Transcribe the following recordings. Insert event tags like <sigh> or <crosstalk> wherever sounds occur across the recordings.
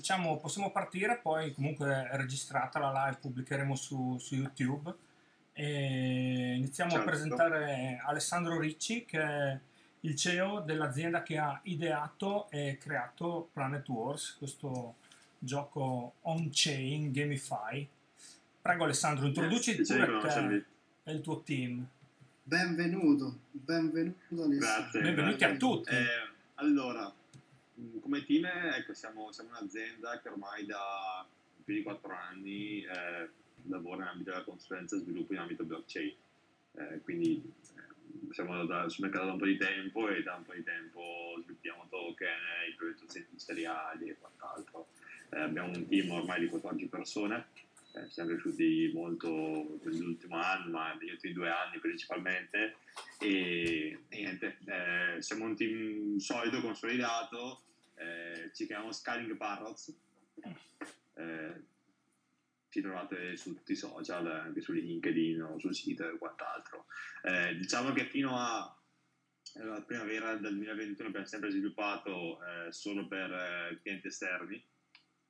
diciamo possiamo partire, poi comunque è registrata la live, pubblicheremo su, su YouTube. E iniziamo Certo. a presentare Alessandro Ricci, che è il CEO dell'azienda che ha ideato e creato Planet Wars, questo gioco on-chain gamify. Prego Alessandro, introduci conoscervi. te e il tuo team. Benvenuto, benvenuto Alessandro. Grazie. Benvenuti grazie. a tutti. Eh, allora, come team, ecco, siamo, siamo un'azienda che ormai da più di 4 anni eh, lavora in ambito della consulenza e sviluppo in ambito blockchain. Eh, quindi eh, siamo da- sul mercato da un po' di tempo e da un po' di tempo sviluppiamo token, implementazioni industriali e quant'altro. Eh, abbiamo un team ormai di 14 persone, eh, siamo cresciuti molto nell'ultimo anno, ma negli ultimi due anni principalmente. E, e niente, eh, siamo un team solido, consolidato, eh, ci chiamiamo Scaling Parrots. Eh, ci trovate su tutti i social, anche su LinkedIn o sul sito e quant'altro. Eh, diciamo che fino a eh, la primavera del 2021 abbiamo sempre sviluppato eh, solo per eh, clienti esterni,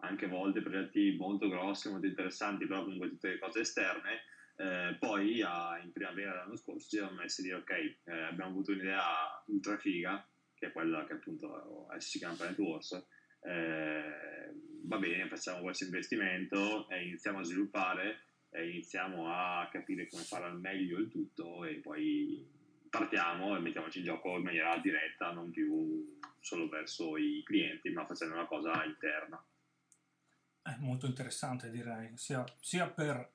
anche a volte progetti molto grossi, molto interessanti, però comunque tutte cose esterne. Eh, poi a- in primavera dell'anno scorso ci siamo messi a dire ok, eh, abbiamo avuto un'idea ultra figa, che è quella che appunto si chiama Planet Wars, eh, va bene, facciamo questo investimento e iniziamo a sviluppare e iniziamo a capire come fare al meglio il tutto e poi partiamo e mettiamoci in gioco in maniera diretta, non più solo verso i clienti, ma facendo una cosa interna. È molto interessante direi, sia, sia per,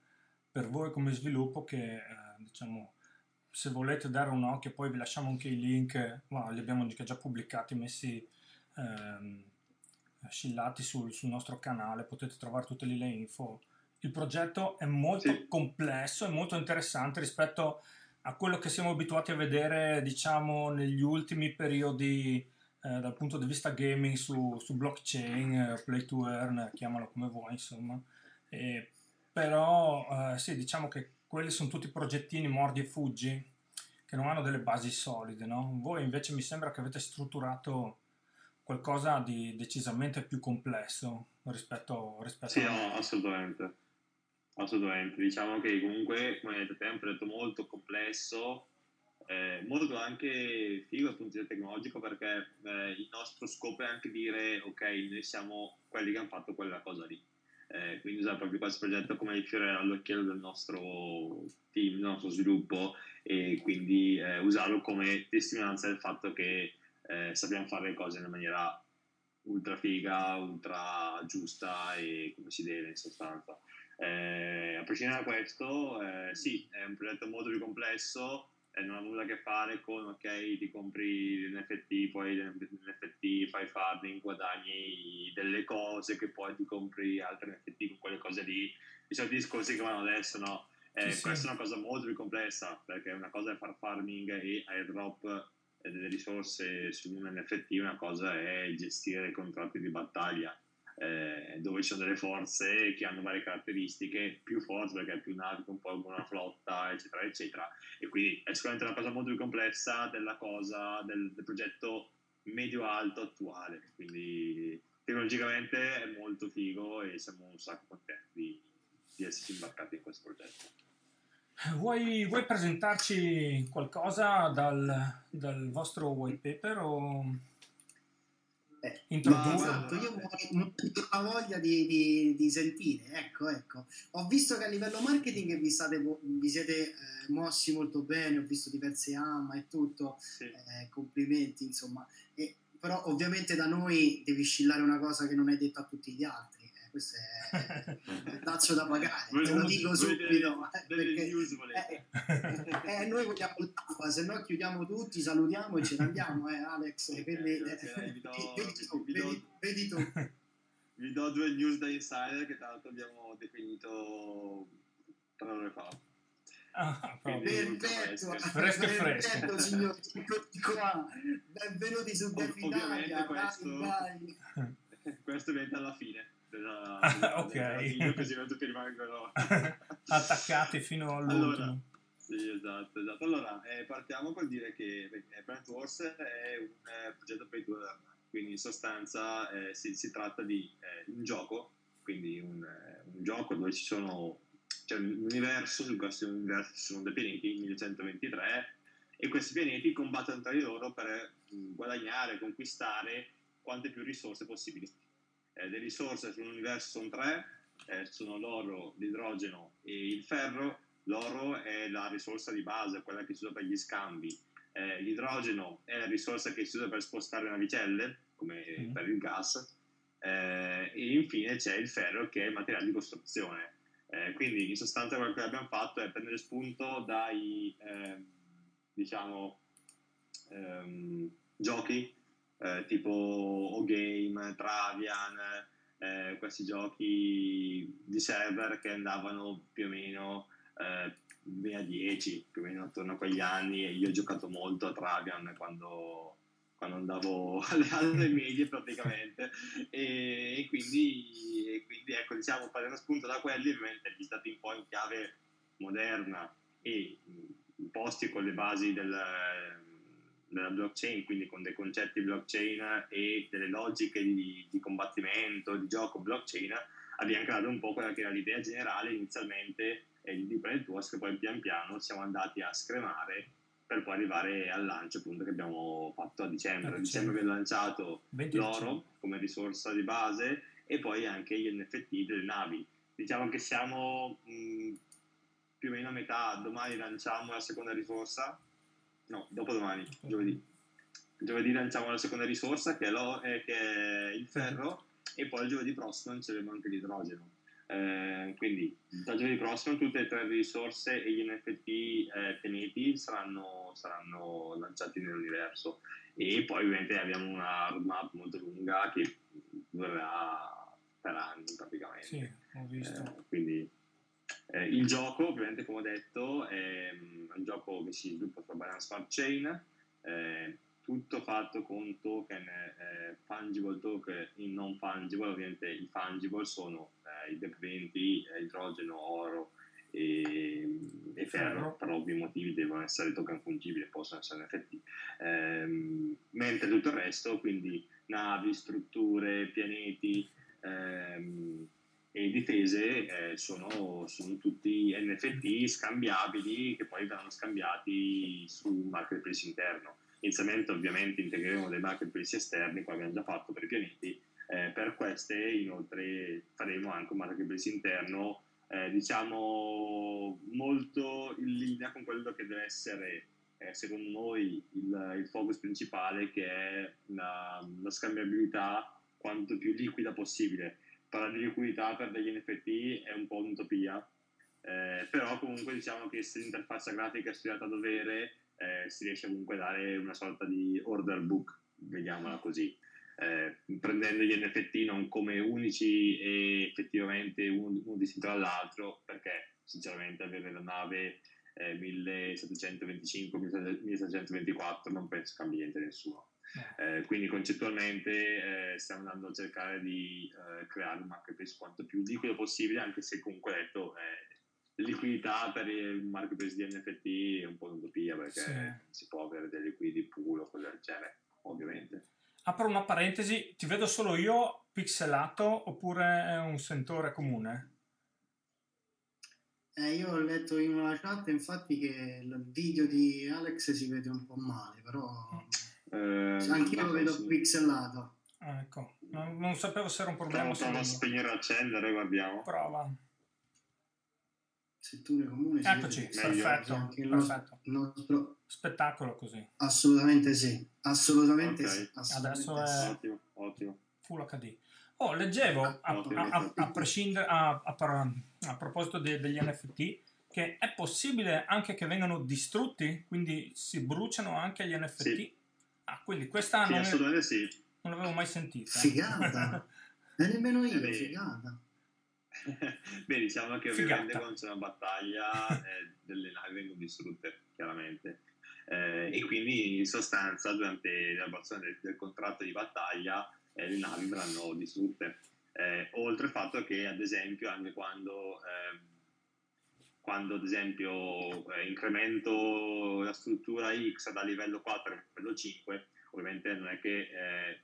per voi come sviluppo che eh, diciamo se volete dare un occhio poi vi lasciamo anche i link, ma li abbiamo già già pubblicati, messi ehm, scillati sul, sul nostro canale, potete trovare tutte lì le info. Il progetto è molto Sì. complesso e molto interessante rispetto a quello che siamo abituati a vedere diciamo negli ultimi periodi eh, dal punto di vista gaming su, su blockchain, eh, play to earn, chiamalo come vuoi, insomma. E, però eh, sì, diciamo che quelli sono tutti progettini mordi e fuggi che non hanno delle basi solide, no? Voi invece mi sembra che avete strutturato qualcosa di decisamente più complesso rispetto, rispetto Sì, a... no, assolutamente. Assolutamente. Diciamo che comunque, come hai detto te, è un progetto molto complesso, eh, molto anche figo dal punto di vista tecnologico perché eh, il nostro scopo è anche dire ok, noi siamo quelli che hanno fatto quella cosa lì. Eh, quindi usare proprio questo progetto come il fiore all'occhiello del nostro team, del nostro sviluppo e quindi eh, usarlo come testimonianza del fatto che eh, sappiamo fare le cose in maniera ultra figa, ultra giusta e come si deve in sostanza. Eh, a prescindere da questo, eh, sì, è un progetto molto più complesso, eh, non ha nulla a che fare con ok, ti compri l'NFT, poi l'NFT fai farming, guadagni delle cose che poi ti compri altre NFT con quelle cose lì, i soliti discorsi che vanno adesso, no? Eh, Sì, sì. Questa è una cosa molto più complessa perché una cosa è far farming e airdrop delle risorse su un NFT, una cosa è gestire i contratti di battaglia eh, dove ci sono delle forze che hanno varie caratteristiche, più forze perché è più navi, compongono una flotta, eccetera, eccetera. E quindi è sicuramente una cosa molto più complessa della cosa, del, del progetto medio-alto attuale. Quindi tecnologicamente è molto figo e siamo un sacco contenti di, di esserci imbarcati in questo progetto. Vuoi, vuoi presentarci qualcosa dal, dal vostro white paper o Eh, Esatto, io non ho la voglia di, di- di sentire, ecco, ecco. Ho visto che a livello marketing vi, state, vi siete eh, mossi molto bene, ho visto diverse AMA e tutto, Sì. eh, complimenti, insomma. E- però ovviamente da noi devi scillare una cosa che non hai detto a tutti gli altri, questo è un dazio da pagare, te lo dico subito, eh, delle perché news volete? eh, eh, noi vogliamo l'AMA, se no chiudiamo tutti, salutiamo e ce ne andiamo, eh, Alex, Ok, quindi vi do- vedi, tu, vi do- vedi- vedi tu. Vi do due news da insider che tra l'altro abbiamo definito tre ore fa. Ah, Perfetto, fresche. perfetto signori, eccoci qua. Benvenuti su Ov- Def ovviamente Italia, questo- dai, dai. <laughs> Questo diventa alla fine. Della, <laughs> Ah, ok. della così non tutti rimangono <laughs> Attaccati fino all'ultimo. Allora, sì, esatto, esatto. Allora, eh, partiamo col dire che eh, Planet Wars è un eh, progetto pay to earn, quindi in sostanza eh, si, si, tratta di eh, un gioco, quindi un, eh, un, gioco dove ci sono, c'è un universo, in questo universo ci sono dei pianeti, 1123, e questi pianeti combattono tra di loro per mm, guadagnare, conquistare quante più risorse possibili. Eh, le risorse sull'universo sono tre, eh, sono l'oro, l'idrogeno e il ferro. L'oro è la risorsa di base, quella che si usa per gli scambi. Eh, l'idrogeno è la risorsa che si usa per spostare navicelle, come mm. per il gas. Eh, e infine c'è il ferro che è il materiale di costruzione. Eh, quindi in sostanza quello che abbiamo fatto è prendere spunto dai ehm, diciamo ehm, giochi eh, tipo O-Game, Travian, eh, questi giochi di server che andavano più o meno eh, a 10, più o meno attorno a quegli anni e io ho giocato molto a Travian quando, quando andavo <laughs> alle, alle medie praticamente. E, e, quindi, e quindi ecco diciamo prendendo spunto da quelli ovviamente stati un po' in chiave moderna e posti con le basi del, della blockchain, quindi con dei concetti blockchain e delle logiche di, di combattimento, di gioco blockchain, abbiamo creato un po' quella che era l'idea generale inizialmente eh, di Planet Wars che poi pian piano siamo andati a scremare per poi arrivare al lancio appunto che abbiamo fatto a dicembre. A dicembre abbiamo lanciato 20. l'oro come risorsa di base e poi anche gli NFT delle navi. Diciamo che siamo mh, più o meno a metà, domani lanciamo la seconda risorsa no, dopodomani, giovedì. Giovedì lanciamo la seconda risorsa che è, lo, eh, che è il ferro e poi il giovedì prossimo lanceremo anche l'idrogeno. Eh, quindi dal giovedì prossimo tutte e tre le risorse e gli NFT eh, tenuti saranno, saranno, lanciati nell'universo e poi ovviamente abbiamo una roadmap molto lunga che durerà per anni praticamente. Sì, ho visto. Eh, quindi eh, il gioco, ovviamente, come ho detto, è un gioco che si sviluppa su Binance Smart Chain, eh, tutto fatto con token eh, fungible token in non fungible, ovviamente i fungible sono eh, i BEP20, eh, idrogeno, oro e, e ferro, per ovvi motivi devono essere token fungibili, possono essere NFT, ehm, mentre tutto il resto, quindi navi, strutture, pianeti, ehm, e difese eh, sono, sono, tutti NFT scambiabili che poi verranno scambiati sul marketplace interno. Inizialmente ovviamente integreremo dei marketplace esterni, come abbiamo già fatto per i pianeti, eh, per queste inoltre faremo anche un marketplace interno eh, diciamo molto in linea con quello che deve essere eh, secondo noi il, il, focus principale che è la, la scambiabilità quanto più liquida possibile parlare di liquidità per degli NFT è un po' un'utopia, eh, però comunque diciamo che se l'interfaccia grafica è studiata a dovere eh, si riesce comunque a dare una sorta di order book, vediamola così, eh, prendendo gli NFT non come unici e effettivamente uno, uno distinto dall'altro, perché sinceramente avere la nave 1725-1724 non penso cambi niente a nessuno. Eh, quindi concettualmente eh, stiamo andando a cercare di eh, creare un marketplace quanto più liquido possibile, anche se comunque detto eh, liquidità per il marketplace di NFT è un po' un'utopia perché sì. si può avere dei liquidi pool o cose del genere, ovviamente. Apro una parentesi, ti vedo solo io pixelato oppure è un sentore comune? Eh, io ho letto in una chat infatti che il video di Alex si vede un po' male, però... Mm eh, Anche io lo vedo sì. pixelato. Ah, ecco, non, non, sapevo se era un problema. Prova a spegnere e accendere, guardiamo. Prova. Settore comune. Eccoci, perfetto. perfetto. Nostro... Spettacolo così. Assolutamente sì. Assolutamente okay. sì. Assolutamente Adesso è ottimo, ottimo. Full HD. Oh, leggevo a, a, a, a prescindere a, a, proposito de, degli NFT che è possibile anche che vengano distrutti, quindi si bruciano anche gli NFT. Sì. Ah, quindi questa sì, non, assolutamente sì. non l'avevo mai sentita. Figata. <laughs> e nemmeno io, Beh, figata. <laughs> Beh, diciamo che figata. ovviamente quando c'è una battaglia eh, delle navi vengono distrutte, chiaramente. Eh, e quindi in sostanza durante l'elaborazione del, del, contratto di battaglia eh, le navi verranno distrutte. Eh, oltre al fatto che ad esempio anche quando ehm, quando ad esempio eh, incremento la struttura X da livello 4 a livello 5, ovviamente non è che eh,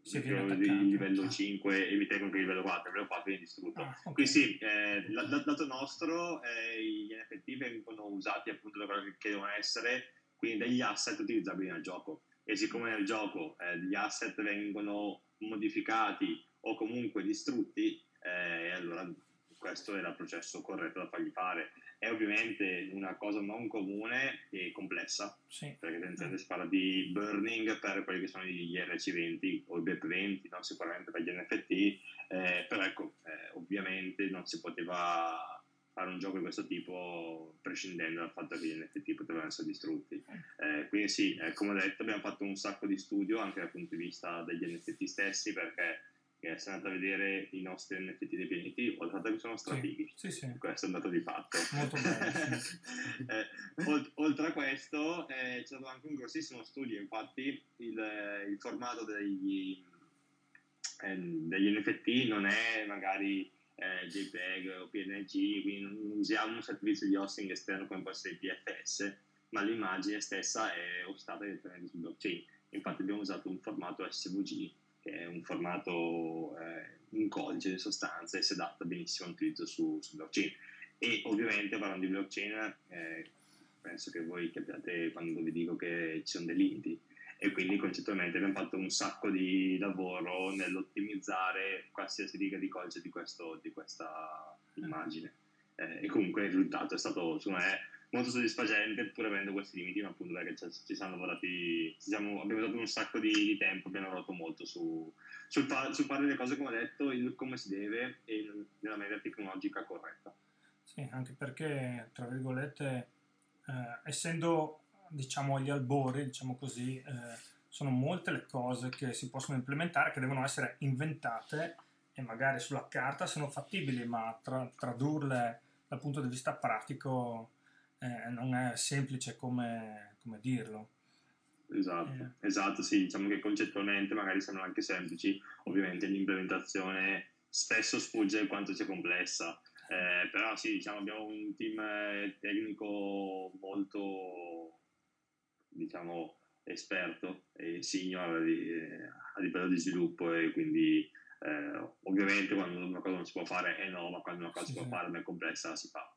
sì, il livello 5 e mi tengo che il livello 4, il livello 4 viene distrutto. Ah, okay. Quindi sì, eh, dal lato nostro eh, gli NFT vengono usati appunto da quello che devono essere, quindi degli asset utilizzabili nel gioco. E siccome nel gioco eh, gli asset vengono modificati o comunque distrutti, eh, allora questo era il processo corretto da fargli fare. È ovviamente una cosa non comune e complessa, sì. perché tendenzialmente si parla di burning per quelli che sono gli RC20 o i BEP20, no? sicuramente per gli NFT, eh, però ecco, eh, ovviamente non si poteva fare un gioco di questo tipo prescindendo dal fatto che gli NFT potevano essere distrutti. Eh, quindi sì, eh, come ho detto abbiamo fatto un sacco di studio anche dal punto di vista degli NFT stessi perché che se andate a vedere i nostri NFT dei pianeti, notato che sono strafighi. Sì, sì, sì. Questo è un dato di fatto. Molto bello. <laughs> eh, oltre a questo, eh, c'è stato anche un grossissimo studio, infatti il, il formato degli, eh, degli, NFT non è magari eh, JPEG o PNG, quindi non usiamo un servizio di hosting esterno come può essere il PFS, ma l'immagine stessa è ostata direttamente su blockchain. Infatti abbiamo usato un formato SVG che è un formato eh, in codice in sostanza e si adatta benissimo all'utilizzo su, su blockchain. E ovviamente parlando di blockchain, eh, penso che voi capiate quando vi dico che ci sono dei limiti e quindi concettualmente abbiamo fatto un sacco di lavoro nell'ottimizzare qualsiasi riga di codice di, questo, di questa immagine. Eh, e comunque il risultato è stato, secondo me, molto soddisfacente pur avendo questi limiti, ma appunto perché ci siamo lavorati, ci siamo, abbiamo dato un sacco di, di, tempo, abbiamo lavorato molto su, sul, fa, sul, fare le cose come ho detto, il come si deve e nella maniera tecnologica corretta. Sì, anche perché, tra virgolette, eh, essendo diciamo agli albori, diciamo così, eh, sono molte le cose che si possono implementare, che devono essere inventate e magari sulla carta sono fattibili, ma tra, tradurle dal punto di vista pratico eh, non è semplice come, come dirlo. Esatto, eh. esatto, sì, diciamo che concettualmente magari sembrano anche semplici, ovviamente l'implementazione spesso sfugge quanto sia complessa, eh, però sì, diciamo abbiamo un team eh, tecnico molto, diciamo, esperto e senior a livello di sviluppo e quindi eh, ovviamente quando una cosa non si può fare è no, ma quando una cosa sì, si può fare ma è complessa si fa.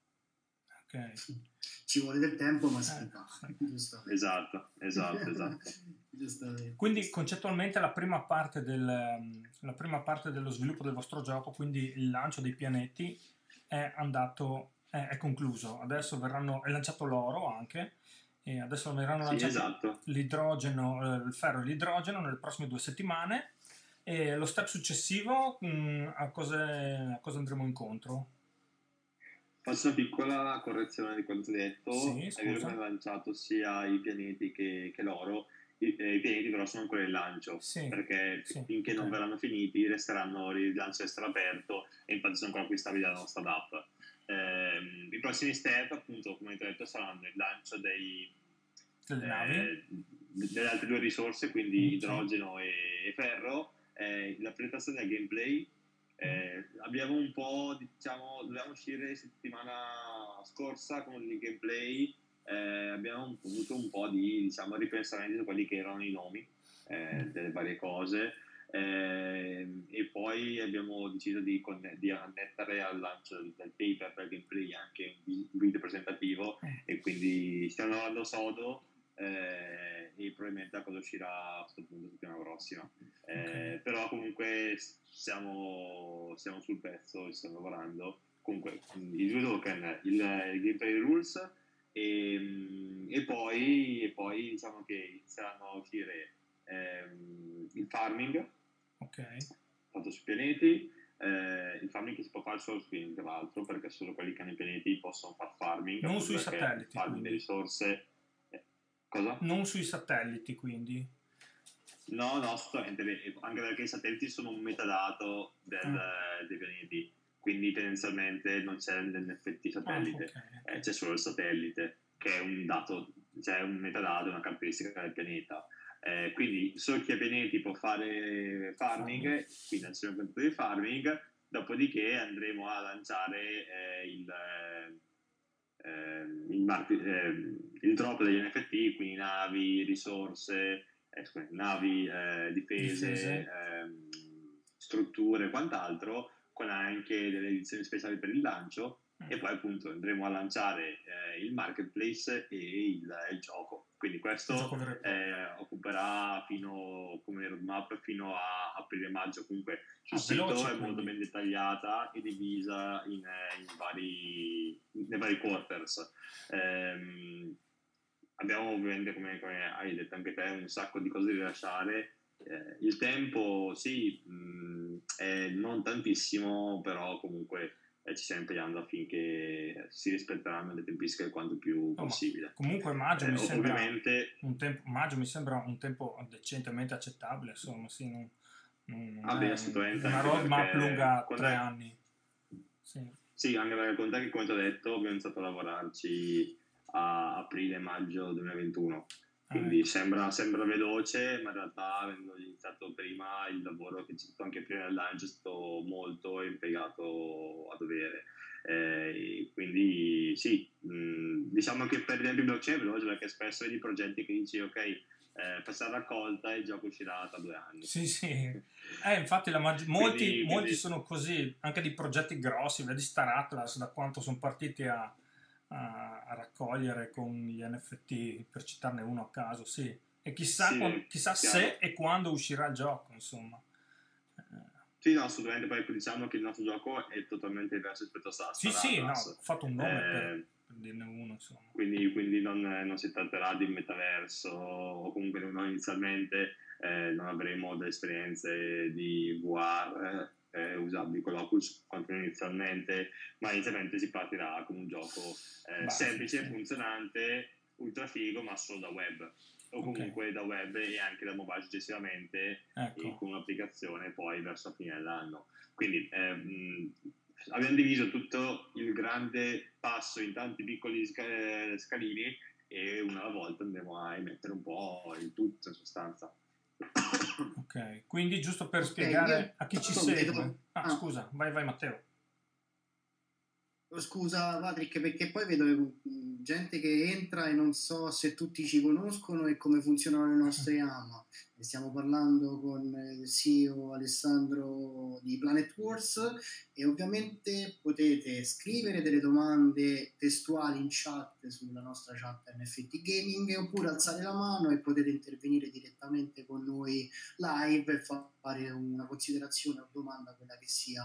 Ok ci vuole del tempo, ma si eh, fa. <laughs> Esatto, esatto, esatto. <laughs> quindi concettualmente la prima, parte del, la prima parte dello sviluppo del vostro gioco, quindi il lancio dei pianeti, è andato, è, è concluso. Adesso verranno, è lanciato l'oro anche, e adesso verranno sì, lanciati esatto. l'idrogeno, eh, il ferro e l'idrogeno nelle prossime due settimane. E lo step successivo, mh, mm, a, cosa, a cosa andremo incontro? Faccio una piccola correzione di quanto detto. Sì, è vero che hanno lanciato sia i pianeti che, che l'oro. I, eh, I, pianeti però sono ancora in lancio sì, perché sì, finché okay. non verranno finiti resteranno il lancio resterà aperto e infatti sono ancora acquistabili dalla nostra app. Eh, I prossimi step, appunto, come detto, saranno il lancio dei, eh, delle altre due risorse, quindi mm, idrogeno e, e ferro, eh, la presentazione del gameplay eh, abbiamo un po', diciamo, dovevamo uscire settimana scorsa con il gameplay, eh, abbiamo avuto un po' di diciamo, ripensamenti su quelli che erano i nomi eh, delle varie cose. Eh, e poi abbiamo deciso di, conne- di annettere al lancio del, paper per gameplay anche un video presentativo. Mm. e quindi stiamo lavorando sodo eh, e probabilmente la cosa uscirà a questo punto settimana prossima. Eh, okay. Però comunque siamo, siamo, sul pezzo, stiamo lavorando. Comunque i due token, il, il gameplay rules e, e, poi, e, poi, diciamo che inizieranno a uscire ehm, il farming okay. fatto sui pianeti. Eh, il farming che si può fare solo su pianeti, tra l'altro, perché solo quelli che hanno i pianeti possono fare farming. Non sui satelliti. Farming quindi. risorse Cosa? Non sui satelliti, quindi. No, no, assolutamente, anche perché i satelliti sono un metadato del, mm. dei pianeti, quindi tendenzialmente non c'è l'NFT satellite, ah, okay. eh, c'è solo il satellite, che è un dato, cioè un metadato, una caratteristica del pianeta. Eh, quindi solo chi ha pianeti può fare farming, quindi c'è un di farming, dopodiché andremo a lanciare eh, il il, market, eh, il, drop degli NFT, quindi navi, risorse, eh, scusate, navi, eh, difese, Difese. ehm, strutture e quant'altro, con anche delle edizioni speciali per il lancio. E poi appunto andremo a lanciare eh, il marketplace e il, il gioco. Quindi questo eh, occuperà fino come roadmap fino a aprile-maggio. Comunque sul Ah, sito veloce, è molto quindi. ben dettagliata e divisa in, eh, in vari, nei vari quarters. Ehm, abbiamo ovviamente, come, come hai detto anche te, un sacco di cose da rilasciare. Eh, il tempo, sì, mh, è non tantissimo, però comunque eh, ci stiamo impegnando affinché si rispetteranno le tempistiche quanto più ma possibile. Comunque maggio Eh, mi sembra ovviamente un tempo, maggio mi sembra un tempo decentemente accettabile, insomma, sì, non, non Ah, beh, assolutamente, una roadmap lunga tre è- anni. Sì. Sì, anche perché conta che come ti ho detto abbiamo iniziato a lavorarci a aprile-maggio 2021, quindi Eh, sembra, sembra veloce, ma in realtà avendo iniziato prima il lavoro che c'è stato anche prima del lancio è stato molto impiegato a dovere. Eh, quindi sì, mh, diciamo che per esempio il blockchain è veloce perché spesso vedi progetti che dici ok, eh, facciamo raccolta e il gioco uscirà tra due anni. Sì, sì. Eh, infatti la maggi- Quindi- molti, quindi- molti sono così, anche di progetti grossi, vedi Star Atlas, da quanto sono partiti a, a- a raccogliere con gli NFT, per citarne uno a caso, sì. E chissà, Sì, quan- chissà se e quando uscirà il gioco, insomma. Sì, no, assolutamente, poi diciamo che il nostro gioco è totalmente diverso rispetto a Star sì, sì, no, ho fatto un nome per, Eh, per dirne uno, insomma. quindi, quindi non, non si tratterà di metaverso o comunque noi inizialmente eh, non avremo delle esperienze di VR eh, usabili con l'Oculus quanto inizialmente, ma inizialmente si partirà con un gioco eh, semplice, sì. funzionante, ultra figo, ma solo da web o Ok. comunque da web e anche da mobile successivamente Ecco, con un'applicazione poi verso la fine dell'anno. Quindi ehm, abbiamo diviso tutto il grande passo in tanti piccoli sca- scalini e una alla volta andremo a emettere un po' il tutto in sostanza. Ok. Quindi giusto per spiegare a chi ci segue. Ah, ah. scusa, vai, vai Matteo. Scusa Patrick, perché poi vedo mm, gente che entra e non so se tutti ci conoscono e come funzionano le nostre AMA. Ne Stiamo parlando con eh, il CEO Alessandro di Planet Wars e ovviamente potete scrivere delle domande testuali in chat sulla nostra chat NFT Gaming oppure alzare la mano e potete intervenire direttamente con noi live e fare una considerazione o domanda, quella che sia,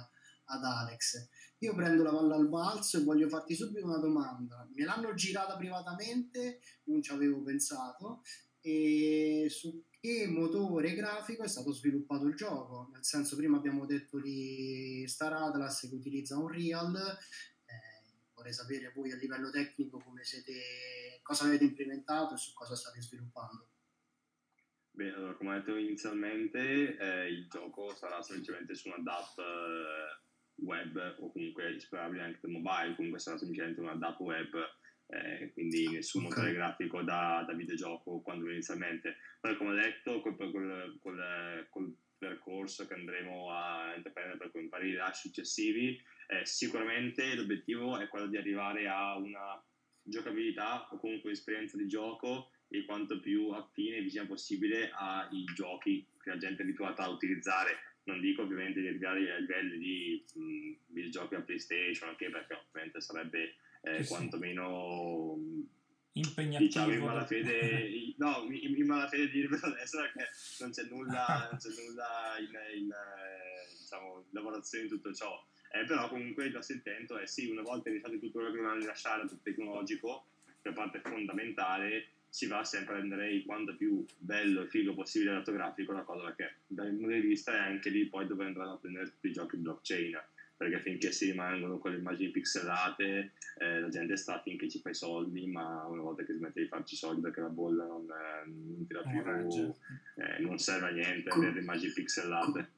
ad Alex. Io prendo la palla al balzo e voglio farti subito una domanda. Me l'hanno girata privatamente, non ci avevo pensato, e su che motore grafico è stato sviluppato il gioco? Nel senso, prima abbiamo detto di Star Atlas che utilizza Unreal, eh, vorrei sapere voi a livello tecnico come siete, cosa avete implementato e su cosa state sviluppando. Bene, allora, come ho detto inizialmente, eh, il gioco sarà semplicemente su una DApp eh, web o comunque disponibile anche per mobile, comunque sarà semplicemente una DApp web, eh, quindi nessun Ok. motore grafico da, da videogioco quando inizialmente. Poi come ho detto, col, col- col- col percorso che andremo a intraprendere per i vari rilasci successivi, eh, sicuramente l'obiettivo è quello di arrivare a una giocabilità o comunque esperienza di gioco e quanto più affine e vicina possibile ai giochi che la gente è abituata a utilizzare. Non dico ovviamente di arrivare ai livelli di mh, videogiochi a PlayStation, anche perché ovviamente sarebbe eh, Sì, quantomeno Impegnativo. diciamo in malafede, no, in, in malafede dirvelo adesso perché non c'è nulla, <laughs> non c'è nulla in, in, eh, diciamo, lavorazione in tutto ciò. Eh, però comunque il nostro intento è sì, una volta iniziato tutto quello che dobbiamo rilasciare sul tecnologico, che è parte fondamentale, si va sempre a rendere il quanto più bello e figo possibile il lato grafico la cosa perché dal mio punto di vista è anche lì poi dove andranno a prendere tutti i giochi blockchain. Perché finché si rimangono con le immagini pixelate eh, la gente sta finché ci fa i soldi ma una volta che smette di farci soldi perché la bolla non, eh, non tira più eh, non serve a niente avere le immagini pixelate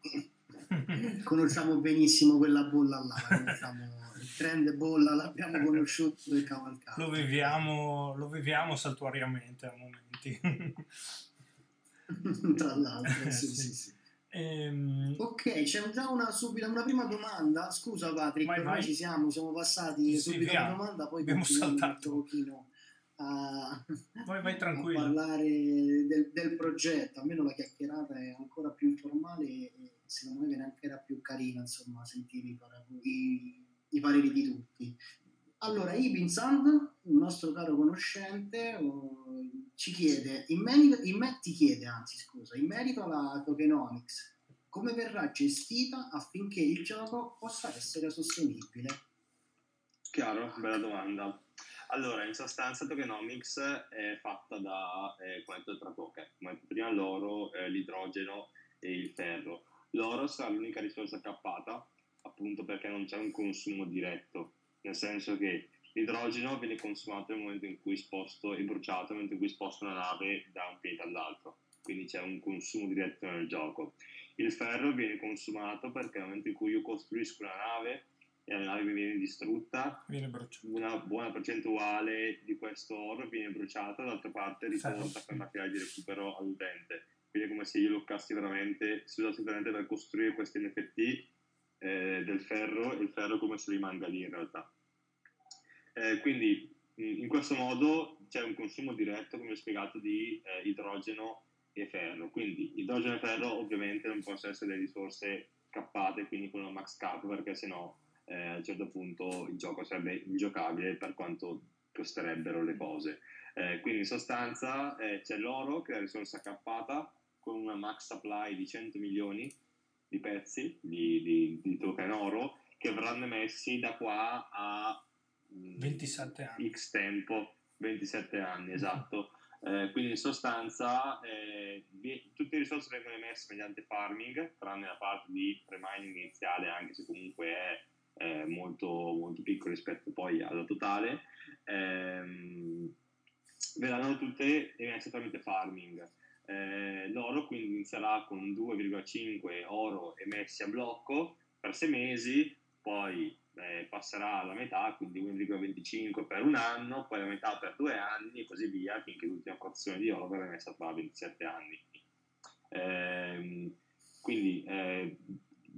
<laughs> Conosciamo benissimo quella bolla là, conosciamo- il trend bolla l'abbiamo conosciuto e cavalcato. lo viviamo, lo viviamo saltuariamente a momenti. <laughs> Tra l'altro, sì, Sì. sì, sì. Ehm, Ok, c'è già una, subito, una prima domanda. Scusa Patrick, ormai ci siamo, siamo passati Sì, subito alla domanda, poi Abbiamo saltato. un pochino a, Vai, vai <laughs> a parlare del, del progetto, almeno la chiacchierata è ancora più informale e secondo me viene ancora più carina, insomma, sentire i, i, i pareri di tutti. Allora, Ibn Sand, un nostro caro conoscente, ci chiede, in merito, in me, ti chiede, anzi scusa, in merito alla tokenomics, come verrà gestita affinché il gioco possa essere sostenibile? Chiaro, bella domanda. Allora, in sostanza tokenomics è fatta da, eh, detto, tre token, come detto prima l'oro, eh, l'idrogeno e il ferro. L'oro sarà l'unica risorsa cappata, appunto perché non c'è un consumo diretto nel senso che l'idrogeno viene consumato nel momento in cui sposto e bruciato nel momento in cui sposto una nave da un pianeta all'altro, quindi c'è un consumo diretto nel gioco. Il ferro viene consumato perché nel momento in cui io costruisco una nave e la nave viene distrutta, viene una buona percentuale di questo oro viene bruciata, d'altra parte ritorna per materiale di recupero all'utente. Quindi è come se io lo cassi veramente, si usasse veramente per costruire questi NFT eh, del ferro e il ferro come se rimanga lì in realtà. Eh, quindi in questo modo c'è un consumo diretto, come ho spiegato, di eh, idrogeno e ferro. Quindi idrogeno e ferro ovviamente non possono essere delle risorse cappate, quindi con una max cap, perché sennò eh, a un certo punto il gioco sarebbe ingiocabile per quanto costerebbero le cose. Eh, quindi in sostanza eh, c'è l'oro che è la risorsa cappata con una max supply di 100 milioni di pezzi di, di, di token oro che verranno emessi da qua a 27 mm, anni. X tempo, 27 anni, esatto. Eh, quindi in sostanza eh, tutte le risorse vengono emesse mediante farming, tranne la parte di pre-mining iniziale, anche se comunque è eh, molto, molto piccolo rispetto poi alla totale. Ehm, verranno tutte emesse tramite farming. Eh, l'oro quindi inizierà con 2,5 oro emessi a blocco per 6 mesi, poi eh, passerà alla metà, quindi 1,25 per un anno, poi la metà per due anni e così via, finché l'ultima frazione di oro verrà emessa tra 27 anni. Eh, quindi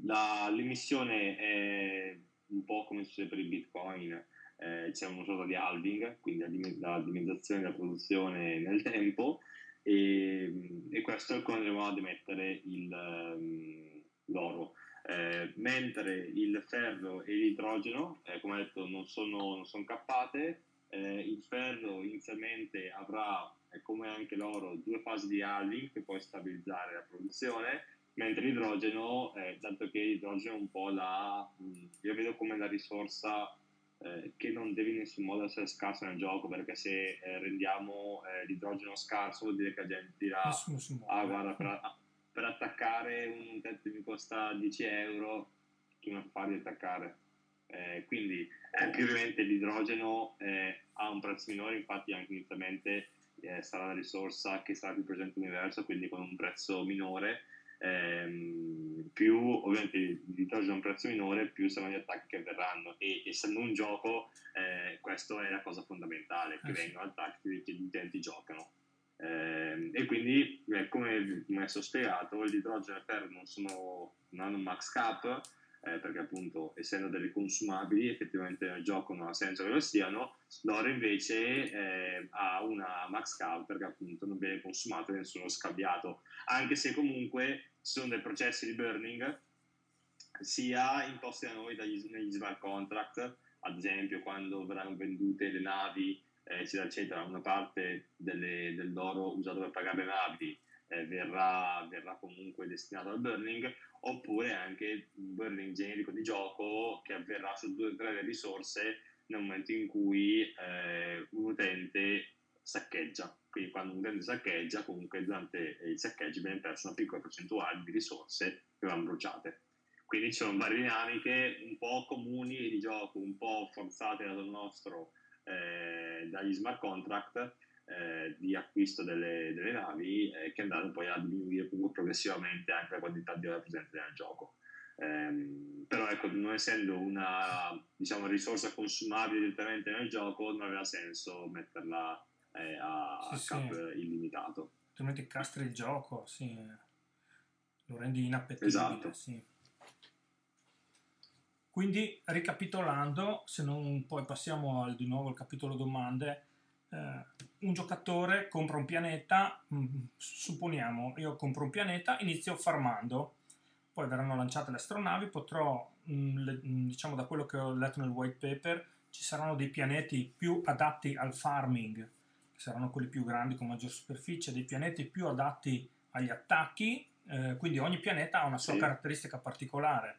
la, l'emissione è un po' come succede per il bitcoin, eh, c'è una sorta di halving, quindi la, dimezzazione della produzione nel tempo, e, e questo andremo ad emettere il, um, l'oro. Eh, mentre il ferro e l'idrogeno, eh, come detto, non sono, non sono cappate, eh, il ferro inizialmente avrà, come anche l'oro, due fasi di halving per poi stabilizzare la produzione, mentre l'idrogeno, eh, dato che l'idrogeno è un po' la, mm, io vedo come la risorsa eh, che non deve in nessun modo essere scarso nel gioco perché se eh, rendiamo eh, l'idrogeno scarso vuol dire che la gente dirà ah guarda per, per, attaccare un tetto mi costa 10 euro chi mi fa di attaccare. Eh, quindi anche ovviamente l'idrogeno eh, ha un prezzo minore infatti anche inizialmente sarà la risorsa che sarà più presente nell'universo quindi con un prezzo minore ehm, più ovviamente l'idrogeno a un prezzo minore, più saranno gli attacchi che verranno. E essendo un gioco eh, questa è la cosa fondamentale, che eh, vengono attacchi che gli utenti giocano. Eh, e quindi eh, come, come è spiegato l'idrogeno e il ferro non, sono, non hanno un max cap eh, perché appunto essendo delle consumabili effettivamente nel gioco non ha senso che lo siano, l'oro invece eh, ha una max cap perché appunto non viene consumato e nessuno scambiato, anche se comunque sono dei processi di burning sia imposti da noi dagli, negli smart contract, ad esempio quando verranno vendute le navi eccetera eccetera, una parte delle, dell'oro usato per pagare le navi eh, verrà, verrà, comunque destinato al burning, oppure anche un burning generico di gioco che avverrà su due o tre risorse nel momento in cui eh, un utente saccheggia. Quindi quando un utente saccheggia, comunque durante il saccheggio viene perso una piccola percentuale di risorse che vanno bruciate. Quindi ci sono varie dinamiche un po' comuni di gioco, un po' forzate dal nostro, eh, dagli smart contract, eh, di acquisto delle, delle navi eh, che andranno poi a diminuire progressivamente anche la quantità di ore presente nel gioco. Eh, però ecco, non essendo una diciamo, risorsa consumabile direttamente nel gioco, non aveva senso metterla eh, a, sì, a cap sì. illimitato. Altrimenti castri il gioco, sì. lo rendi inappetibile. Esatto. Sì. Quindi, ricapitolando, se non poi passiamo al, di nuovo al capitolo domande, eh, un giocatore compra un pianeta, mh, supponiamo io compro un pianeta, inizio farmando, poi verranno lanciate le astronavi, potrò, mh, le, diciamo da quello che ho letto nel white paper, ci saranno dei pianeti più adatti al farming, saranno quelli più grandi con maggior superficie, dei pianeti più adatti agli attacchi, eh, quindi ogni pianeta ha una sua sì. caratteristica particolare.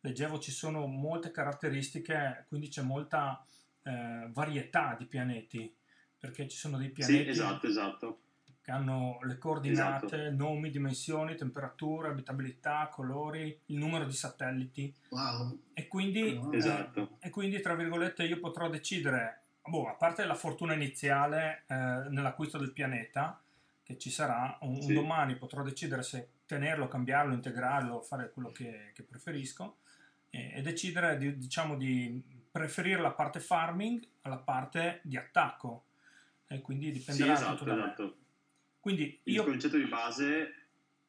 Leggevo ci sono molte caratteristiche, quindi c'è molta eh, varietà di pianeti, perché ci sono dei pianeti sì, esatto, esatto. che hanno le coordinate, esatto. nomi, dimensioni, temperature, abitabilità, colori, il numero di satelliti. Wow. E quindi, wow. esatto. eh, e quindi, tra virgolette, io potrò decidere, boh, a parte la fortuna iniziale eh, nell'acquisto del pianeta, che ci sarà, un, sì. un, domani potrò decidere se tenerlo, cambiarlo, integrarlo, fare quello che, che preferisco e, decidere di, diciamo, di preferire la parte farming alla parte di attacco e quindi dipenderà sì, esatto, tutto da esatto. Quindi io... Il concetto di base,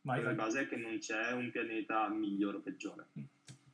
vai, vai. base è che non c'è un pianeta migliore o peggiore. Mm.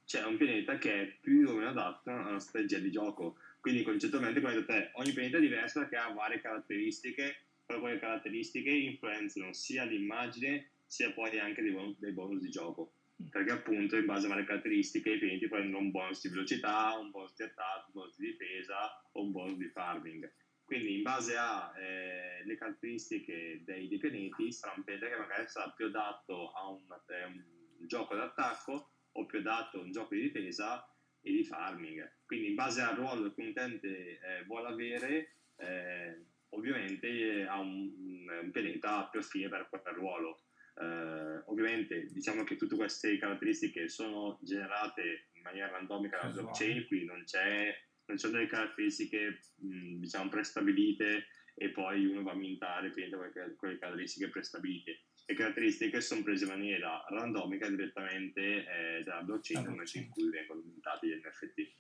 C'è un pianeta che è più o meno adatto a una strategia di gioco. Quindi concettualmente, come hai detto te, ogni pianeta è diverso perché ha varie caratteristiche, poi quelle caratteristiche influenzano sia l'immagine sia poi anche dei bonus, dei bonus di gioco perché appunto in base alle caratteristiche i pianeti prendono un bonus di velocità, un bonus di attacco, un bonus di difesa o un bonus di farming. Quindi in base alle eh, caratteristiche dei, dei, pianeti sarà un pianeta che magari sarà più adatto a un, eh, un gioco d'attacco o più adatto a un gioco di difesa e di farming. Quindi in base al ruolo che un utente eh, vuole avere, eh, ovviamente ha un, un, pianeta più affine per quel ruolo. Eh, ovviamente diciamo che tutte queste caratteristiche sono generate in maniera randomica dalla blockchain, quindi non, c'è, non ci sono delle caratteristiche mh, diciamo prestabilite e poi uno va a mintare quelle, quelle caratteristiche prestabilite. Le caratteristiche sono prese in maniera randomica direttamente eh, dalla blockchain nel momento in cui vengono mintati gli NFT.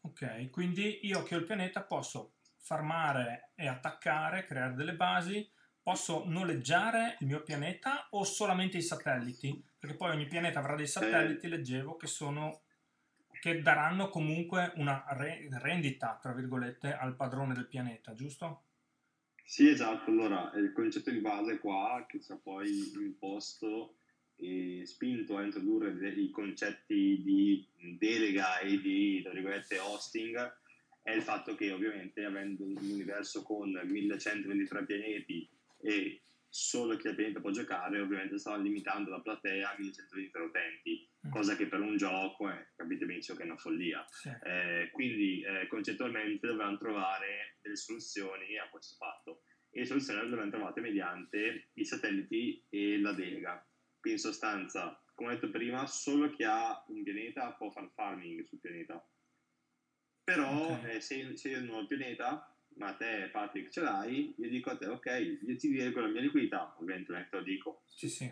Ok, quindi io che ho il pianeta posso farmare e attaccare, creare delle basi, posso noleggiare il mio pianeta o solamente i satelliti? Perché poi ogni pianeta avrà dei satelliti, leggevo, che sono che daranno comunque una re- rendita, tra virgolette, al padrone del pianeta, giusto? Sì, esatto. Allora, il concetto di base qua, che ci ha poi imposto e spinto a introdurre i concetti di delega e di, tra virgolette, hosting, è il fatto che ovviamente avendo un universo con 1123 pianeti e solo chi ha pianeta può giocare, ovviamente stanno limitando la platea a 1123 utenti, mm. cosa che per un gioco è, capite benissimo che è una follia. Sì. Eh, quindi eh, concettualmente dovevano trovare delle soluzioni a questo fatto e le soluzioni le dovevano trovate mediante i satelliti e la delega. Quindi in sostanza, come ho detto prima, solo chi ha un pianeta può fare farming sul pianeta. Però okay. eh, se, se io non ho il pianeta, ma te Patrick ce l'hai, io dico a te ok, io ti dico la mia liquidità, ovviamente non te lo dico. Sì, sì.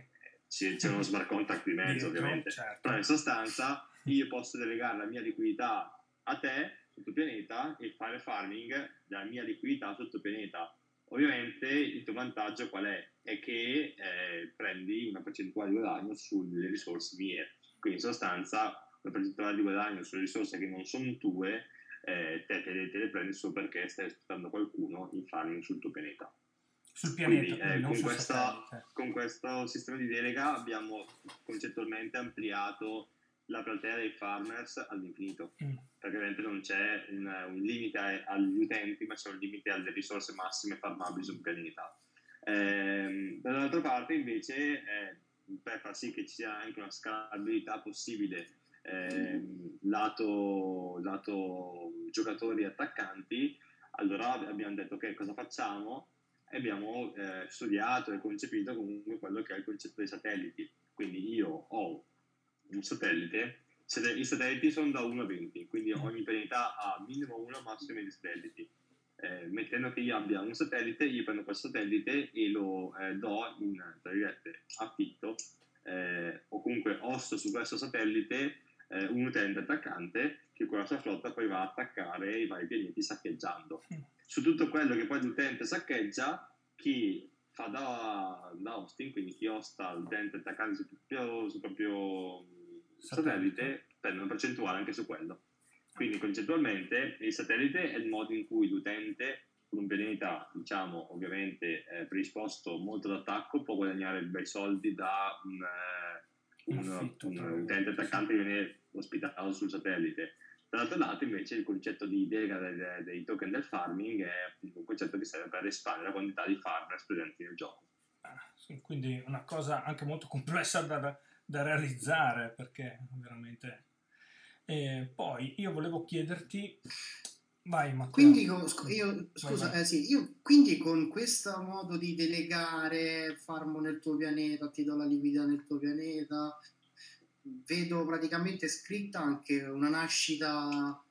C'è, c'è uno smart contract di mezzo <laughs> ovviamente, certo. però in sostanza io posso delegare la mia liquidità a te sul tuo pianeta e fare farming della mia liquidità sul tuo pianeta. Ovviamente il tuo vantaggio qual è? È che eh, prendi una percentuale di guadagno sulle risorse mie, quindi in sostanza una percentuale di guadagno sulle risorse che non sono tue eh, te, te, le prendi solo perché stai aspettando qualcuno in farming sul tuo pianeta. Sul pianeta, quindi, eh, con, questa, con, questo sistema di delega abbiamo concettualmente ampliato la platea dei farmers all'infinito, mm. perché ovviamente non c'è un, un, limite agli utenti, ma c'è un limite alle risorse massime farmabili sul pianeta. Eh, dall'altra parte invece, eh, per far sì che ci sia anche una scalabilità possibile eh, lato, lato giocatori attaccanti, allora abbiamo detto ok cosa facciamo e abbiamo eh, studiato e concepito comunque quello che è il concetto dei satelliti. Quindi io ho un satellite, i satelliti sono da 1 a 20, quindi ogni pianeta ha minimo 1 massimo di satelliti. Eh, mettendo che io abbia un satellite, io prendo quel satellite e lo eh, do in tra virgolette affitto eh, o comunque osto su questo satellite eh, un utente attaccante che con la sua flotta poi va a attaccare i vari pianeti saccheggiando. Mm. Su tutto quello che poi l'utente saccheggia, chi fa da, da hosting, quindi chi osta l'utente attaccante sul proprio, sul proprio satellite, prende una percentuale anche su quello. Quindi concettualmente il satellite è il modo in cui l'utente con un pianeta, diciamo, ovviamente eh, predisposto molto d'attacco, può guadagnare bei soldi da un, eh, un, un, un utente attaccante che viene ospitato sul satellite. Dall'altro lato, invece, il concetto di delega dei, dei token del farming è un concetto che serve per espandere la quantità di farmers presenti nel gioco. Ah, sì, quindi una cosa anche molto complessa da, da realizzare perché veramente... E poi io volevo chiederti... Vai Matteo. Quindi, co- scu- io, scusa, vai. eh, sì, io, quindi con questo modo di delegare farmo nel tuo pianeta, ti do la liquidità nel tuo pianeta, vedo praticamente scritta anche una nascita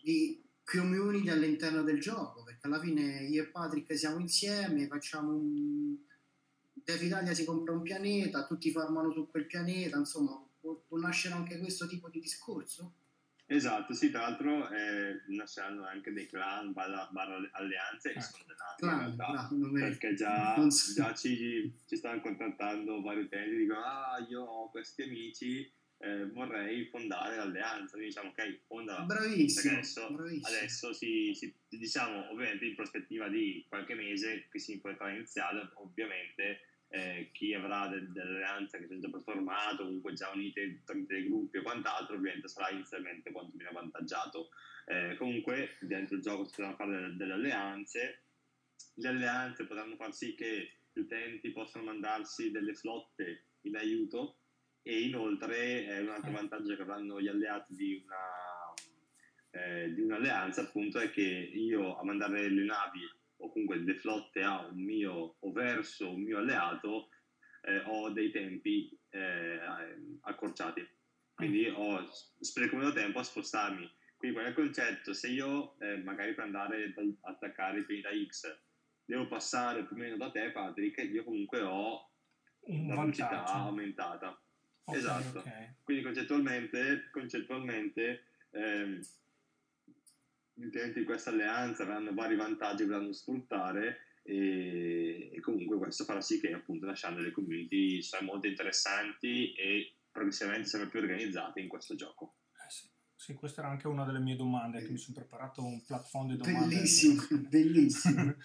di community all'interno del gioco, perché alla fine io e Patrick siamo insieme, facciamo un... Def Italia si compra un pianeta, tutti farmano su quel pianeta, insomma, può, può nascere anche questo tipo di discorso? Esatto, sì, tra l'altro eh, nasceranno anche dei clan barra, barra alleanze che Ah. sono nati in realtà. me- perché già, so. già ci, ci stanno contattando vari utenti dicono ah io ho questi amici eh, vorrei fondare l'alleanza noi diciamo ok fondala Bravissimo, adesso, bravissimo. adesso si, si- diciamo ovviamente in prospettiva di qualche mese che si potrà iniziare ovviamente eh, chi avrà de- delle alleanze che sono già performato comunque già unite tramite dei gruppi e quant'altro ovviamente sarà inizialmente quantomeno avvantaggiato. Eh, comunque dentro il gioco si potranno fare delle, delle alleanze. Le alleanze potranno far sì che gli utenti possano mandarsi delle flotte in aiuto e inoltre eh, un altro vantaggio che avranno gli alleati di una eh, di un'alleanza appunto è che io a mandare le navi o comunque le flotte a un mio o verso un mio alleato eh, ho dei tempi eh, accorciati quindi ho spreco meno tempo a spostarmi quindi qual è il concetto? Se io eh, magari per andare ad attaccare pianeta X devo passare più o meno da te Patrick io comunque ho un la velocità aumentata Ok, esatto. ok. quindi concettualmente, concettualmente ehm, gli utenti di questa alleanza avranno vari vantaggi che dovranno sfruttare e, e comunque questo farà sì che appunto lasciando le community siano molto interessanti e progressivamente sempre più organizzate in questo gioco. Eh sì. Sì, questa era anche una delle mie domande, che mi sono preparato un platform di domande. Bellissimo, <laughs> bellissimo.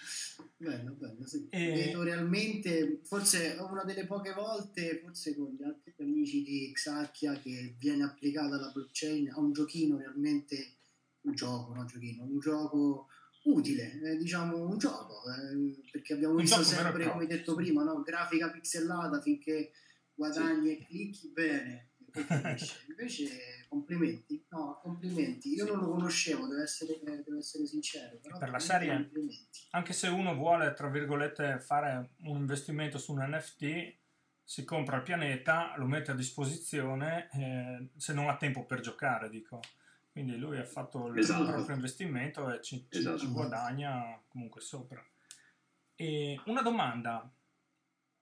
bello, bello, sì. E- Vedo realmente, forse una delle poche volte, forse con gli altri amici di Xarchia, che viene applicata la blockchain a un giochino realmente, un gioco, no giochino, un gioco utile, eh, diciamo un gioco, eh, perché abbiamo Un visto sempre, come detto sì. prima, no? grafica pixellata finché guadagni e clicchi bene. <laughs> Invece complimenti, no, complimenti. Io non lo conoscevo, devo essere, devo essere sincero. Per la serie-. Anche se uno vuole, tra virgolette, fare un investimento su un NFT, si compra il pianeta, lo mette a disposizione, eh, se non ha tempo per giocare, dico. Quindi lui ha fatto il Esatto. proprio investimento e ci, ci- Esatto. ci guadagna comunque sopra. E una domanda.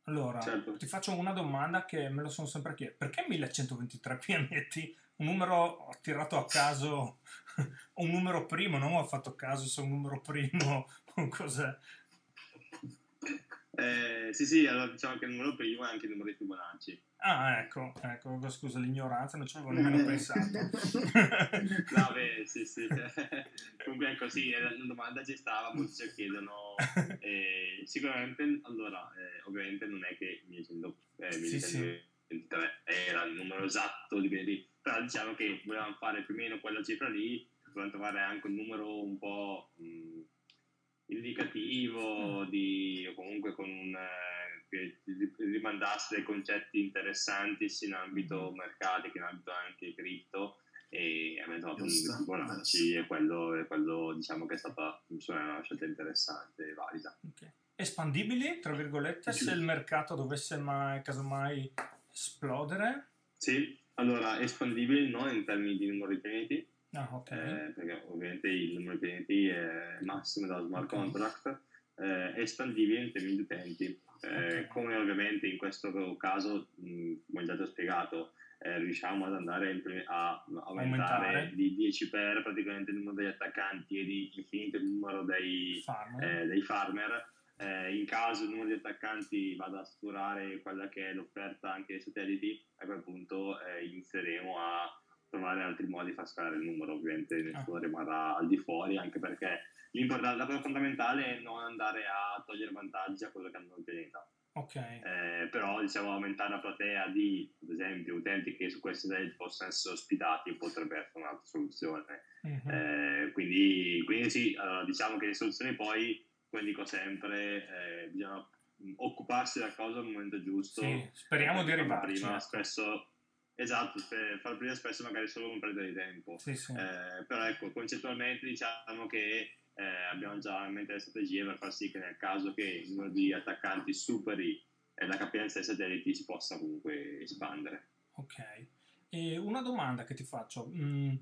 Allora, Certo. ti faccio una domanda che me lo sono sempre chiesto. Perché 1123 pianeti? Un numero tirato a caso, <laughs> un numero primo, non ho fatto caso se è un numero primo <laughs> o cos'è. Eh, sì, sì, allora diciamo che il numero primo è anche il numero di Fibonacci. Ah, ecco, ecco, scusa l'ignoranza, non ci avevo nemmeno Eh. pensato. <laughs> No, beh, sì, sì. <laughs> Comunque ecco, sì, la domanda ci stava, molti ci chiedono. <laughs> eh, sicuramente, allora, eh, ovviamente non è che 1100, eh, Sì, sì. 1123 era il numero esatto di venerdì, però diciamo che volevamo fare più o meno quella cifra lì, volevamo trovare anche un numero un po' mh, indicativo di, o comunque con un... eh, che rimandasse dei concetti interessanti sia in ambito mercati che in ambito anche cripto e abbiamo trovato un Giusto, Fibonacci e quello, e quello diciamo che è stata una scelta interessante e valida. Ok. Espandibili, tra virgolette, se il mercato dovesse mai, casomai esplodere? Sì, allora espandibile non in termini di numero di pianeti, Ah, ok. eh, perché ovviamente il numero di pianeti è massimo dalla smart Ok. contract, eh, espandibile in termini di utenti. Eh, Ok. Come ovviamente in questo caso, mh, come già ti ho spiegato, eh, riusciamo ad andare a, impre- a aumentare Aumentare. di 10 per praticamente il numero degli attaccanti e di infinito il numero dei, Farmer. eh, dei farmer. Eh, in caso il numero di attaccanti vada a saturare quella che è l'offerta anche dei satelliti, a quel punto eh, inizieremo a trovare altri modi di far scalare il numero, ovviamente nessuno ah. rimarrà al di fuori, anche perché la cosa fondamentale è non andare a togliere vantaggi a quello che hanno il pianeta. Okay. Eh, però diciamo aumentare la platea di, ad esempio, utenti che su questi site possono essere ospitati potrebbe essere un'altra soluzione. Mm-hmm. Eh, quindi, quindi, sì, allora, diciamo che le soluzioni poi, come dico sempre, eh, bisogna occuparsi della cosa al momento giusto. Sì, speriamo di arrivarci. Prima, ecco. spesso, esatto, far prima spesso magari solo un di tempo. Sì, sì. Eh, però ecco, concettualmente diciamo che eh, abbiamo già in mente le strategie per far sì che nel caso che il numero di attaccanti superi eh, la capienza dei satelliti si possa comunque espandere. Ok, e una domanda che ti faccio. Mm,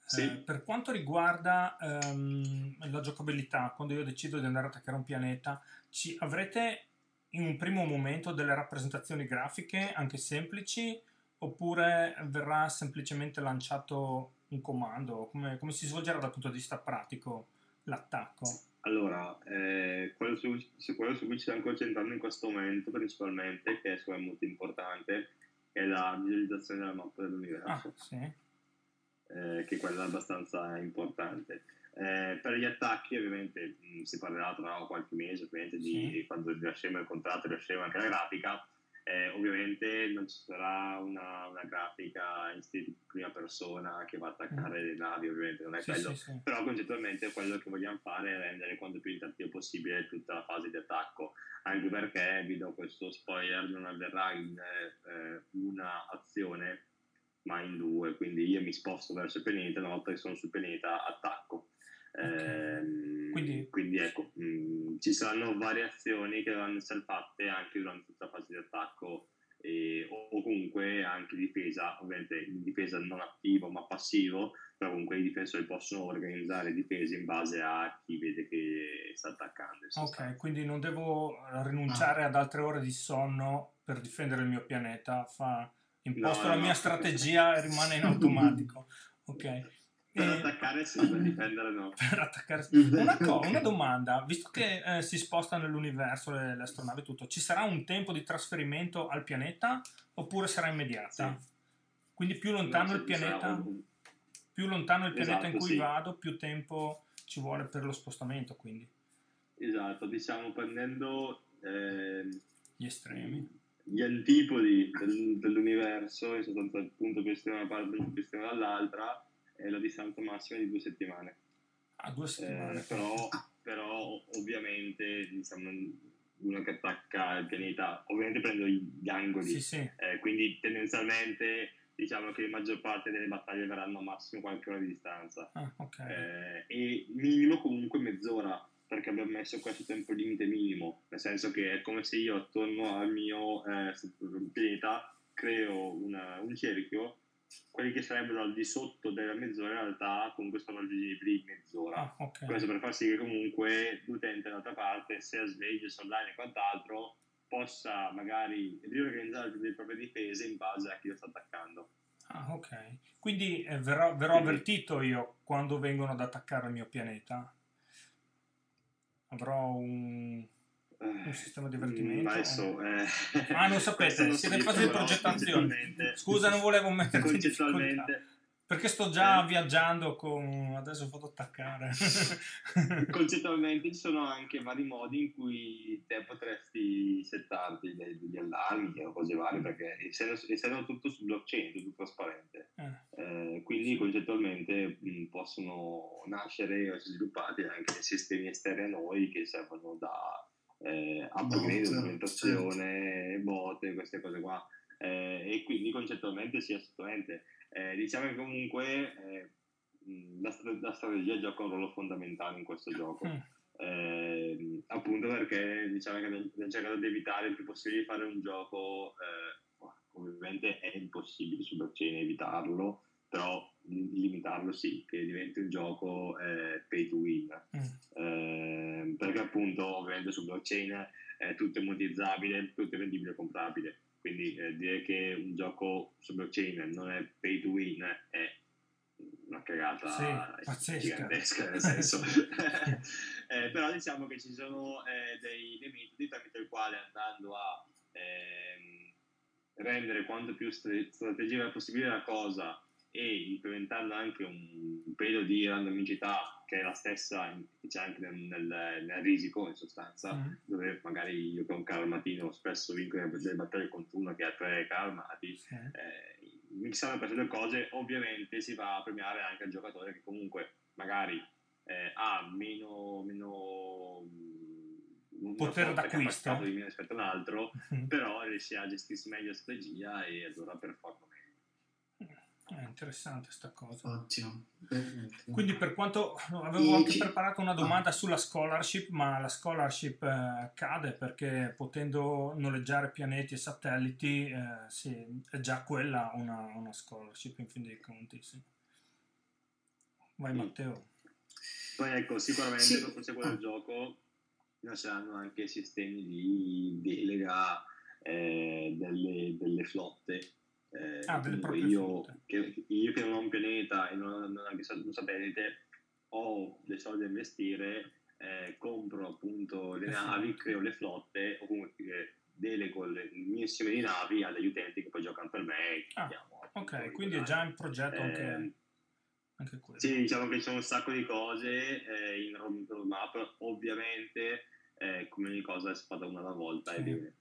sì. eh, per quanto riguarda ehm, la giocabilità, quando io decido di andare a attaccare un pianeta, ci avrete in un primo momento delle rappresentazioni grafiche anche semplici oppure verrà semplicemente lanciato un comando? Come, come si svolgerà dal punto di vista pratico? l'attacco? Allora, eh, quello, su, quello, su, cui ci stiamo concentrando in questo momento principalmente, che è molto importante, è la visualizzazione della mappa dell'universo. Ah, sì. eh, che quella è abbastanza importante. Eh, per gli attacchi ovviamente mh, si parlerà tra qualche mese ovviamente di sì. quando rilasceremo il contratto, rilasceremo anche la grafica, eh, ovviamente non ci sarà una, una grafica in prima persona che va a attaccare mm. le navi, ovviamente non è sì, quello, sì, sì. però concettualmente quello che vogliamo fare è rendere quanto più interattivo possibile tutta la fase di attacco, anche perché, vi do questo spoiler, non avverrà in eh, una azione ma in due, quindi io mi sposto verso il pianeta, una volta che sono sul pianeta attacco. Eh, quindi, quindi, ecco, mh, mm, ci saranno variazioni che dovranno essere fatte anche durante tutta la fase di attacco e, o, o, comunque anche difesa, ovviamente in difesa non attivo ma passivo, però comunque i difensori possono organizzare difese in base a chi vede che sta attaccando. Ok, quindi non devo rinunciare ah. ad altre ore di sonno per difendere il mio pianeta, fa, imposto no, la no, mia no. strategia e rimane in automatico. <laughs> Ok. Per attaccare sì, per difendere no. <laughs> per attaccare una, co- una domanda, visto che eh, si sposta nell'universo le, le, astronavi tutto, ci sarà un tempo di trasferimento al pianeta oppure sarà immediata? Sì. Quindi più lontano no, il pianeta, un... più lontano il pianeta esatto, in cui sì. vado, più tempo ci vuole per lo spostamento, quindi. Esatto, diciamo prendendo eh, gli estremi gli antipodi del, dell'universo, in sostanza il punto più estremo da una parte e estremo dall'altra, è la distanza massima di due settimane. Ah, due settimane. Eh, però, però, ovviamente diciamo, uno che attacca il pianeta, ovviamente prendo gli angoli, sì, sì. Eh, quindi tendenzialmente diciamo che la maggior parte delle battaglie verranno a massimo qualche ora di distanza. Ah, okay. eh, e minimo comunque mezz'ora perché abbiamo messo questo tempo limite minimo, nel senso che è come se io attorno al mio eh, pianeta creo una, un cerchio quelli che sarebbero al di sotto della mezz'ora in realtà comunque sono raggiungibili in mezz'ora. Ah, okay. Questo per far sì che comunque l'utente dall'altra parte, se è sveglio, se online e quant'altro, possa magari riorganizzare le proprie difese in base a chi lo sta attaccando. Ah, ok. Quindi eh, verrò, verrò Quindi, avvertito io quando vengono ad attaccare il mio pianeta? Avrò un, un sistema di avvertimento? Adesso, eh, ah, non <laughs> sapete, siete in fase di progettazione. Scusa, non volevo metterti concettualmente. Perché sto già eh. viaggiando con... adesso vado attaccare. <laughs> concettualmente ci sono anche vari modi in cui te potresti settarti degli allarmi o cose varie, perché essendo, essendo tutto su blockchain, tutto trasparente, eh. Eh, quindi concettualmente mh, possono nascere o sviluppati anche sistemi esterni a noi che servono da eh, upgrade, documentazione, certo. bot, queste cose qua. Eh, e quindi concettualmente sì, assolutamente. Eh, diciamo che comunque eh, la, la, strategia gioca un ruolo fondamentale in questo gioco. Mm. Eh, appunto perché diciamo che abbiamo cercato di evitare il più possibile di fare un gioco, eh, ovviamente è impossibile su blockchain evitarlo, però limitarlo sì, che diventi un gioco eh, pay to win. Mm. Eh, perché appunto ovviamente su blockchain eh, tutto è monetizzabile, tutto è vendibile e comprabile. Quindi eh, dire che un gioco su blockchain non è pay to win è una cagata sì, gigantesca nel <laughs> senso <laughs> eh, però diciamo che ci sono eh, dei, dei, metodi tramite il quale andando a ehm, rendere quanto più strategica possibile la cosa e implementando anche un, periodo di randomicità che è la stessa che c'è anche nel, nel, nel risico in sostanza, mm. dove magari io che ho un karmatino spesso vinco delle battaglie contro uno che ha tre karmati, sì. eh, mixando queste due cose ovviamente si va a premiare anche il giocatore che comunque magari eh, ha meno, meno potere d'acquisto rispetto a un altro, mm-hmm. però riesce a gestirsi meglio la strategia e allora performa. È interessante questa cosa. Ottimo. Quindi per quanto avevo e anche ci... preparato una domanda ah. sulla scholarship, ma la scholarship eh, cade perché potendo noleggiare pianeti e satelliti eh, sì, è già quella una, una, scholarship in fin dei conti. Sì. Vai Matteo. Poi ecco, sicuramente sì. dopo c'è quello ah. gioco nasceranno anche sistemi di delega eh, delle, delle, flotte. Eh, ah, io, che, io, che, non ho un pianeta e non, anche un satellite, ho dei soldi da investire, eh, compro appunto le navi, creo le flotte o comunque delego le, il mio insieme di navi ad degli utenti che poi giocano per me. Ah, ok, quindi è già in progetto anche ehm, anche sì, diciamo che ci sono un sacco di cose eh, in roadmap, ovviamente eh, come ogni cosa si fa da una alla volta sì. e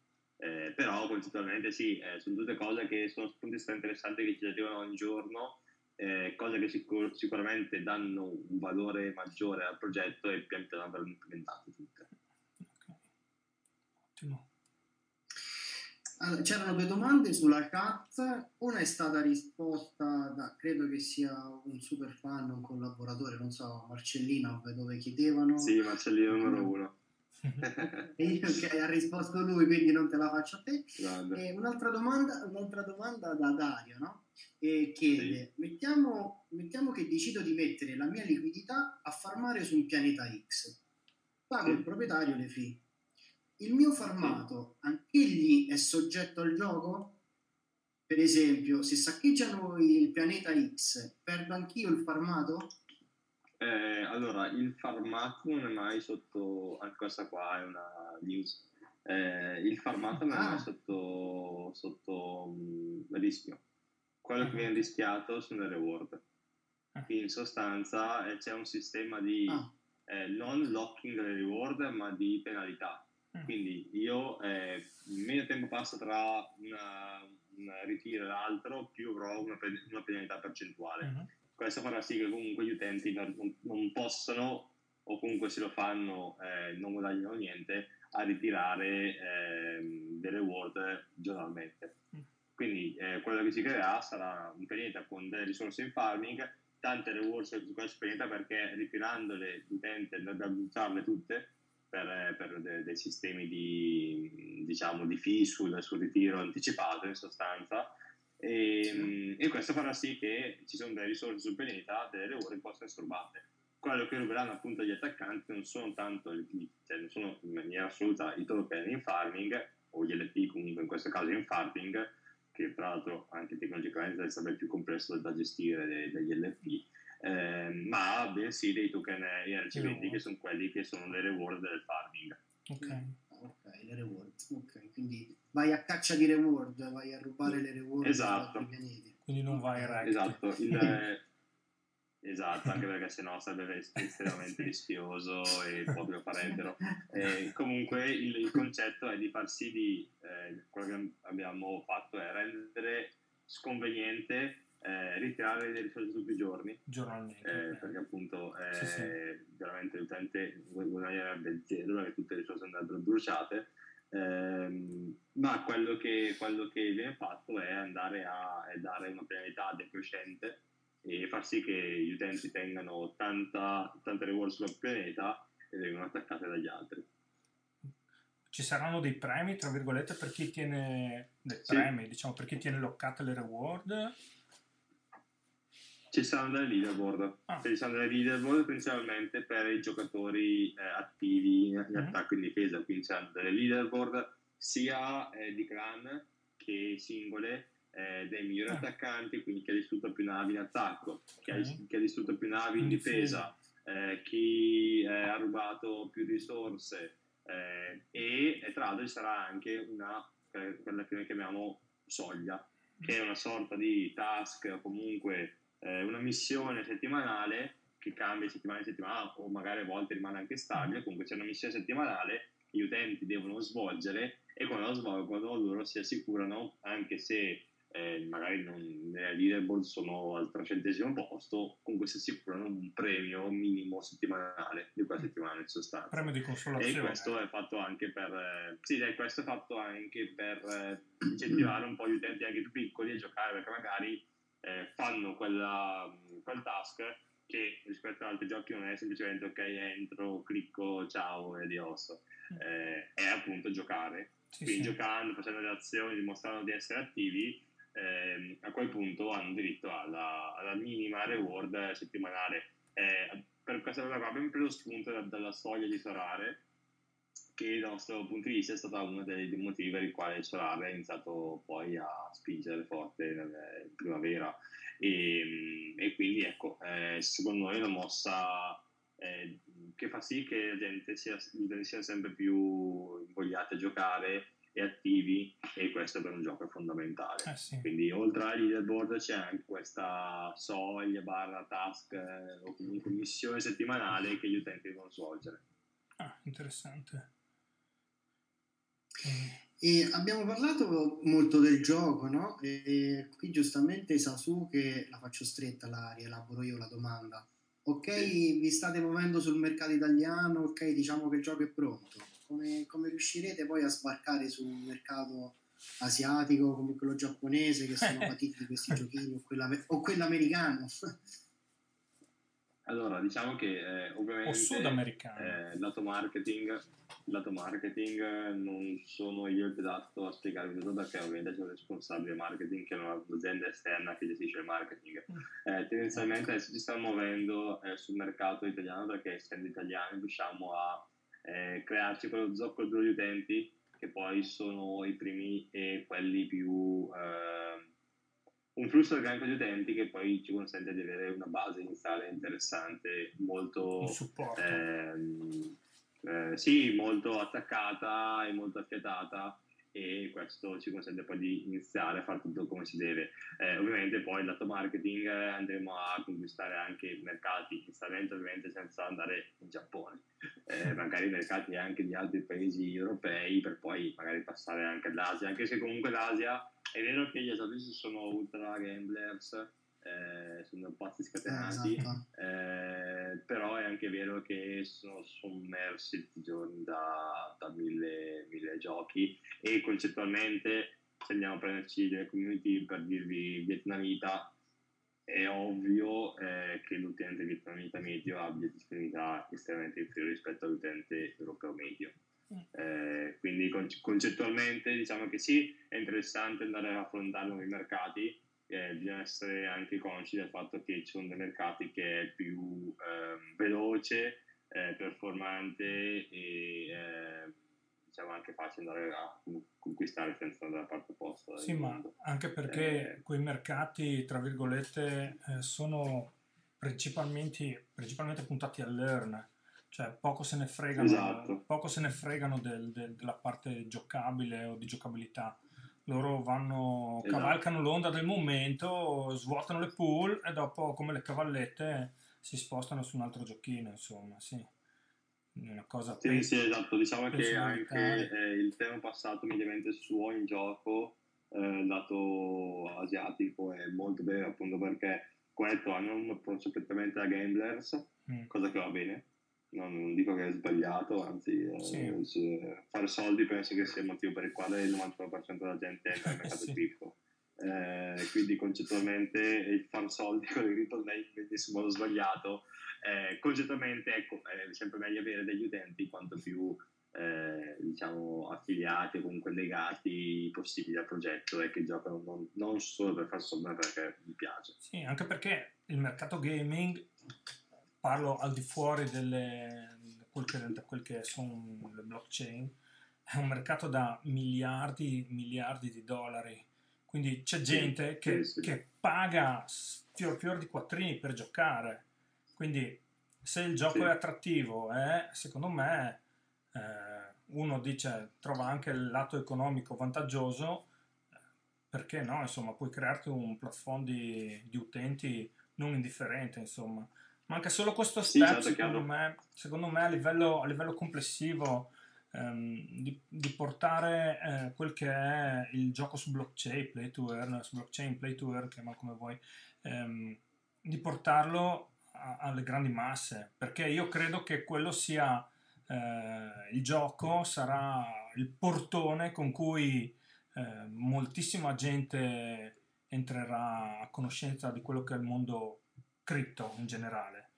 eh, però concettualmente sì, eh, sono tutte cose che sono spunti interessanti che ci arrivano ogni giorno, eh, cose che sicur- sicuramente danno un valore maggiore al progetto e pian piano verranno implementate tutte. Okay. Ottimo. Allora, c'erano due domande sulla chat, una è stata risposta da, credo che sia un super fan, un collaboratore, non so, Marcellino, dove chiedevano... Sì, Marcellino numero uno. <laughs> e io che ha risposto lui, quindi non te la faccio a te. E un'altra domanda, un'altra domanda da Dario, no? E chiede, sì. mettiamo, mettiamo, che decido di mettere la mia liquidità a farmare su un pianeta X. Pago sì. il proprietario le fee il mio farmato anch'egli è soggetto al gioco? Per esempio, se saccheggiano il pianeta X, perdo anch'io il farmato? Eh, allora, il farmato non è mai sotto, anche questa qua è una news, eh, il farmato non è mai ah. sotto, sotto um, rischio. Quello che viene rischiato sono le reward. Ah. Quindi in sostanza eh, c'è un sistema di ah. eh, non locking le reward, ma di penalità. Quindi io, eh, meno tempo passa tra un ritiro e l'altro, più avrò una, una penalità percentuale. Questo farà sì che comunque gli utenti non, non possano, o comunque se lo fanno, eh, non guadagnano niente, a ritirare eh, delle reward giornalmente. Mm. Quindi eh, quello che si creerà sarà un pianeta con delle risorse in farming, tante reward su questo pianeta perché ritirandole l'utente andrebbe a buttarle tutte per, per de, dei sistemi di, diciamo, di fee sul, sul, ritiro anticipato in sostanza e, sì. e, questo farà sì che ci sono delle risorse sul pianeta, delle ore che possono essere rubate. Quello che ruberanno appunto gli attaccanti non sono tanto, cioè non sono in maniera assoluta i token in farming o gli LP comunque in questo caso in farming che tra l'altro anche tecnologicamente sarebbe più complesso da gestire degli LP eh, ma bensì dei token ERC20 che sono quelli che sono le reward del farming. Ok, ok, le reward. Ok, quindi vai a caccia di reward, vai a rubare le reward esatto. Quindi non vai a rect. Esatto, il, <laughs> esatto, anche perché sennò sarebbe <laughs> estremamente rischioso e <laughs> proprio parentero. Eh, comunque il, il, concetto è di far sì di, eh, quello che abbiamo fatto è rendere sconveniente eh, ritirare le risorse tutti i giorni. Giornalmente. Eh, perché appunto eh, sì, sì. veramente l'utente guadagnerebbe zero perché tutte le risorse andrebbero bruciate. Ehm, ma quello che, quello che, viene fatto è andare a dare una penalità decrescente e far sì che gli utenti tengano tanta, tante reward sul pianeta e vengono attaccate dagli altri. Ci saranno dei premi, tra virgolette, per chi tiene dei premi, sì. diciamo, per chi tiene loccate le reward? Ci saranno delle leaderboard, ah. ci saranno delle leaderboard principalmente per i giocatori eh, attivi in, in mm. attacco e in difesa, quindi ci saranno delle leaderboard sia eh, di clan che singole eh, dei migliori ah. attaccanti, quindi chi ha distrutto più navi in attacco, chi, ha, chi ha distrutto più navi in difesa, eh, chi eh, ha rubato più risorse eh, e, e, tra l'altro ci sarà anche una, quella che noi chiamiamo soglia, che è una sorta di task o comunque eh, una missione settimanale che cambia settimana in settimana o magari a volte rimane anche stabile, mm. comunque c'è una missione settimanale che gli utenti devono svolgere e quando la svolgono loro si assicurano, anche se eh, magari non, nella leaderboard sono al trecentesimo posto, comunque si assicurano un premio minimo settimanale di quella settimana in sostanza. Premio di consolazione. E questo è fatto anche per, eh, sì, dai, questo è fatto anche per eh, <clears throat> incentivare un po' gli utenti anche più piccoli a giocare perché magari eh, fanno quella, quel task che rispetto ad altri giochi non è semplicemente ok entro, clicco, ciao e adiosso, mm. eh, è appunto giocare. Sì, Quindi sì. giocando, facendo le azioni, dimostrando di essere attivi, eh, a quel punto hanno diritto alla, alla minima reward settimanale. Eh, per questa cosa qua abbiamo preso spunto da, dalla storia di Sorare, che dal nostro punto di vista è stata uno dei, dei motivi per i quali Sorare ha iniziato poi a spingere forte in primavera. E, e quindi ecco, eh, secondo noi è una mossa eh, che fa sì che la gente sia, sia sempre più invogliata a giocare e attivi e questo per un gioco è fondamentale. Eh sì. Quindi oltre al leaderboard c'è anche questa soglia barra task eh, o comunque missione settimanale che gli utenti devono svolgere. Ah, interessante. E abbiamo parlato molto del gioco, no? E qui giustamente Sasuke, la faccio stretta, la rielaboro io la domanda. Ok, vi state muovendo sul mercato italiano, ok, diciamo che il gioco è pronto come, come riuscirete poi a sbarcare su un mercato asiatico come quello giapponese che sono <laughs> patiti di questi giochini o, quella, o quello americano? Allora, diciamo che eh, ovviamente o sudamericano. Eh, lato marketing, lato marketing non sono io il adatto a spiegarvi tutto perché ovviamente c'è un responsabile marketing che è un'azienda esterna che gestisce il marketing. Mm. Eh, tendenzialmente adesso ci stiamo muovendo eh, sul mercato italiano perché essendo italiani riusciamo a eh, crearci quello zoccolo degli utenti che poi sono i primi e quelli più eh, un flusso organico di utenti che poi ci consente di avere una base iniziale interessante molto ehm, eh, sì, molto attaccata e molto affiatata e questo ci consente poi di iniziare a fare tutto come si deve. Eh, ovviamente poi il lato marketing eh, andremo a conquistare anche mercati, inizialmente ovviamente senza andare in Giappone, eh, <laughs> magari mercati anche di altri paesi europei per poi magari passare anche all'Asia, anche se comunque l'Asia è vero che gli asiatici sono ultra gamblers, eh, sono pazzi scatenati, esatto. eh, però è anche vero che sono sommersi tutti i giorni da, da mille, mille, giochi e concettualmente se andiamo a prenderci delle community per dirvi vietnamita è ovvio eh, che l'utente vietnamita medio abbia disponibilità estremamente inferiore rispetto all'utente europeo medio. Eh, quindi concettualmente diciamo che sì, è interessante andare a affrontare nuovi mercati, eh, bisogna essere anche consci del fatto che ci sono dei mercati che è più eh, veloce, performante e eh, diciamo anche facile andare a conquistare senza andare alla parte opposta. Sì, ma anche perché eh, quei mercati, tra virgolette, eh, sono principalmente, principalmente puntati all'earn cioè poco se ne fregano, esatto. poco se ne fregano del, del, della parte giocabile o di giocabilità loro vanno, esatto. cavalcano l'onda del momento, svuotano le pool e dopo come le cavallette si spostano su un altro giochino, insomma, sì. Una cosa sì, sì, esatto, diciamo che anche eh, il tema passato mediamente su ogni gioco eh, lato asiatico è molto bene appunto perché come detto hanno un approccio prettamente da gamblers, mm. cosa che va bene, non dico che è sbagliato, anzi, eh, sì. eh, fare soldi penso che sia il motivo per il quale il 99% della gente entra nel <laughs> mercato sì. cripto. Eh, quindi concettualmente il fare soldi con cripto non è in modo sbagliato. Eh, concettualmente ecco, è sempre meglio avere degli utenti quanto più eh, diciamo affiliati o comunque legati possibili al progetto e che giocano non, non solo per fare soldi ma perché mi piace. Sì, anche perché il mercato gaming parlo al di fuori delle, quel che, da quel che sono le blockchain, è un mercato da miliardi, miliardi di dollari. Quindi c'è gente che, che paga fior fior di quattrini per giocare. Quindi se il gioco sì. è attrattivo, eh, secondo me eh, uno dice trova anche il lato economico vantaggioso, perché no? Insomma, puoi crearti un plafond di, di utenti non indifferente, insomma. Manca solo questo step, sì, secondo, me, secondo, me, a livello, a livello complessivo ehm, di, di, portare eh, quel che è il gioco su blockchain, play to earn, su blockchain, play to earn, chiama come vuoi, ehm, di portarlo a, alle grandi masse, perché io credo che quello sia eh, il gioco, sarà il portone con cui eh, moltissima gente entrerà a conoscenza di quello che è il mondo cripto in generale,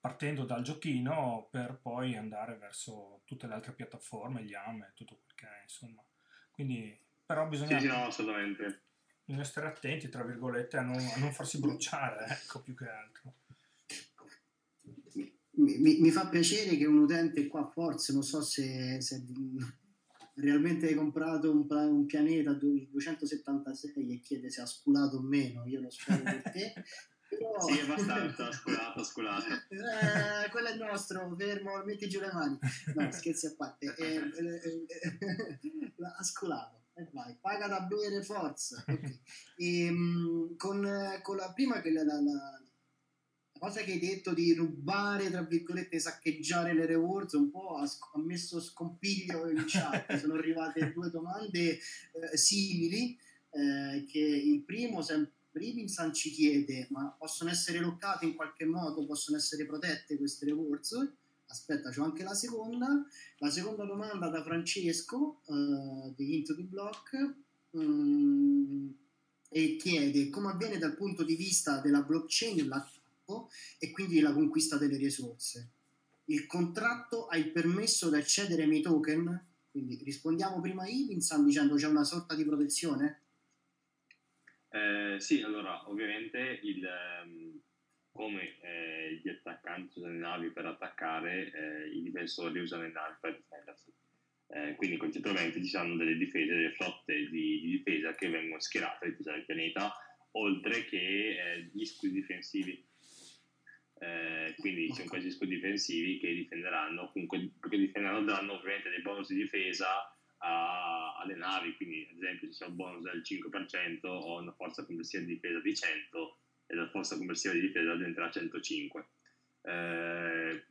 partendo dal giochino per poi andare verso tutte le altre piattaforme, gli AM e tutto quel che è, insomma. Quindi, però bisogna, sì, sì, no, assolutamente. bisogna stare attenti, tra virgolette, a non, a non farsi bruciare, <laughs> ecco, più che altro. Mi, mi, fa piacere che un utente qua, forse, non so se, se realmente hai comprato un, un, pianeta 276 e chiede se ha sculato o meno, io lo spero per te. <laughs> Però... Sì, abbastanza, sculato, sculato. Eh, quello è il nostro, fermo, metti giù le mani. No, scherzi a parte. Eh, eh, ha sculato. E vai, paga da bere, forza. Okay. E, ehm, con, con, la prima che la, la, la, cosa che hai detto di rubare, tra virgolette, saccheggiare le rewards, un po' ha, ha messo scompiglio in chat. <laughs> Sono arrivate due domande eh, simili. Eh, che il primo sempre Livingston ci chiede ma possono essere loccate in qualche modo, possono essere protette queste rewards? Aspetta, c'ho anche la seconda. La seconda domanda da Francesco uh, di Into the Block um, e chiede come avviene dal punto di vista della blockchain l'attacco e quindi la conquista delle risorse. Il contratto ha il permesso di accedere ai miei token? Quindi rispondiamo prima a Ivinsan dicendo c'è una sorta di protezione? Eh, sì, allora, ovviamente il, ehm, come eh, gli attaccanti usano le navi per attaccare, eh, i difensori usano le navi per difendersi. Eh, quindi concettualmente ci sono delle difese, delle flotte di, di difesa che vengono schierate a difesa del pianeta, oltre che eh, gli scudi difensivi. Quindi ci sono questi scudi difensivi che difenderanno, comunque perché difenderanno danno ovviamente dei bonus di difesa a, alle navi, quindi ad esempio se c'è un bonus del 5% ho una forza complessiva di difesa di 100 e la forza complessiva di difesa diventerà 105. Eh,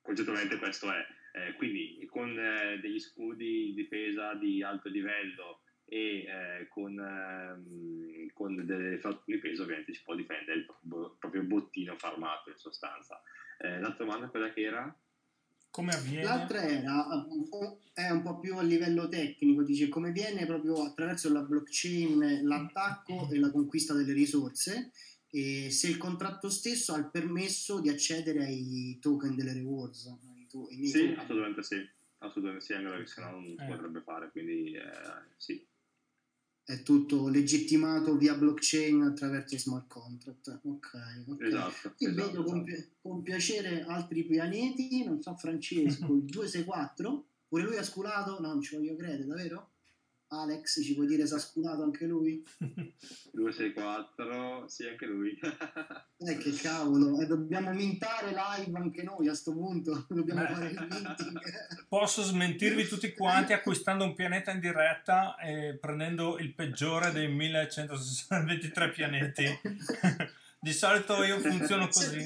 concettualmente questo è, eh, quindi con eh, degli scudi di difesa di alto livello e eh, con, ehm, con, delle flotte di peso ovviamente si può difendere il proprio bottino farmato in sostanza. Eh, l'altra domanda quella che era? Come avviene? L'altra era, è un po' più a livello tecnico, dice come avviene proprio attraverso la blockchain l'attacco e la conquista delle risorse e se il contratto stesso ha il permesso di accedere ai token delle rewards. To- sì, token. assolutamente sì, assolutamente sì, anche perché se no non si eh. potrebbe fare, quindi eh, sì è tutto legittimato via blockchain attraverso smart contract. Ok, okay. Esatto. Io esatto, vedo con, esatto. con, piacere altri pianeti, non so Francesco, il <laughs> 264, pure lui ha sculato? No, non ci voglio credere, davvero? Alex, ci puoi dire se ha sculato anche lui? <laughs> 264, sì, anche lui. <laughs> eh, che cavolo, eh, dobbiamo mintare live anche noi a questo punto. <laughs> Dobbiamo Beh, fare il minting. Posso smentirvi tutti quanti acquistando un pianeta in diretta e prendendo il peggiore dei 1123 pianeti. Di solito io funziono così.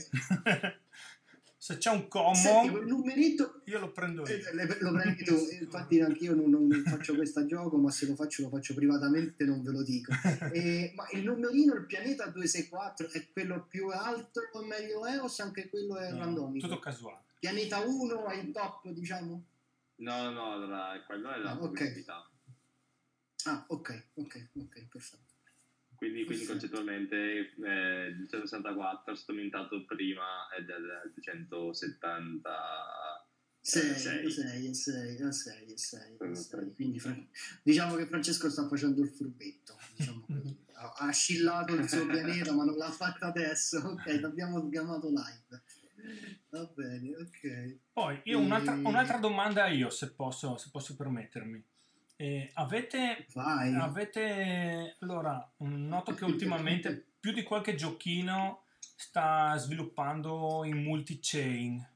Se c'è un common, Senti, quel numerito, io lo prendo io. Eh, lo prendi tu, <laughs> infatti anche io non, non, faccio questo gioco, ma se lo faccio lo faccio privatamente, non ve lo dico. <laughs> E, ma il numerino, il pianeta 264, è quello più alto o meglio è o se anche quello è no, randomico? Tutto casuale. Pianeta 1 è il top, diciamo? No, no, allora quello è la ah, okay. Ah, ok, ok, ok, perfetto. Quindi, quindi concettualmente eh, il 264 è stato mintato prima è del 270 6, 6, 6, 6, 6, 6, quindi diciamo che Francesco sta facendo il furbetto diciamo <laughs> ha, scillato il suo pianeta ma non l'ha fatto adesso. Ok l'abbiamo sgamato live. Va bene ok. Poi io un'altra, un'altra domanda io se posso, se posso permettermi eh, avete, avete, allora, noto che ultimamente più di qualche giochino sta sviluppando in multi-chain.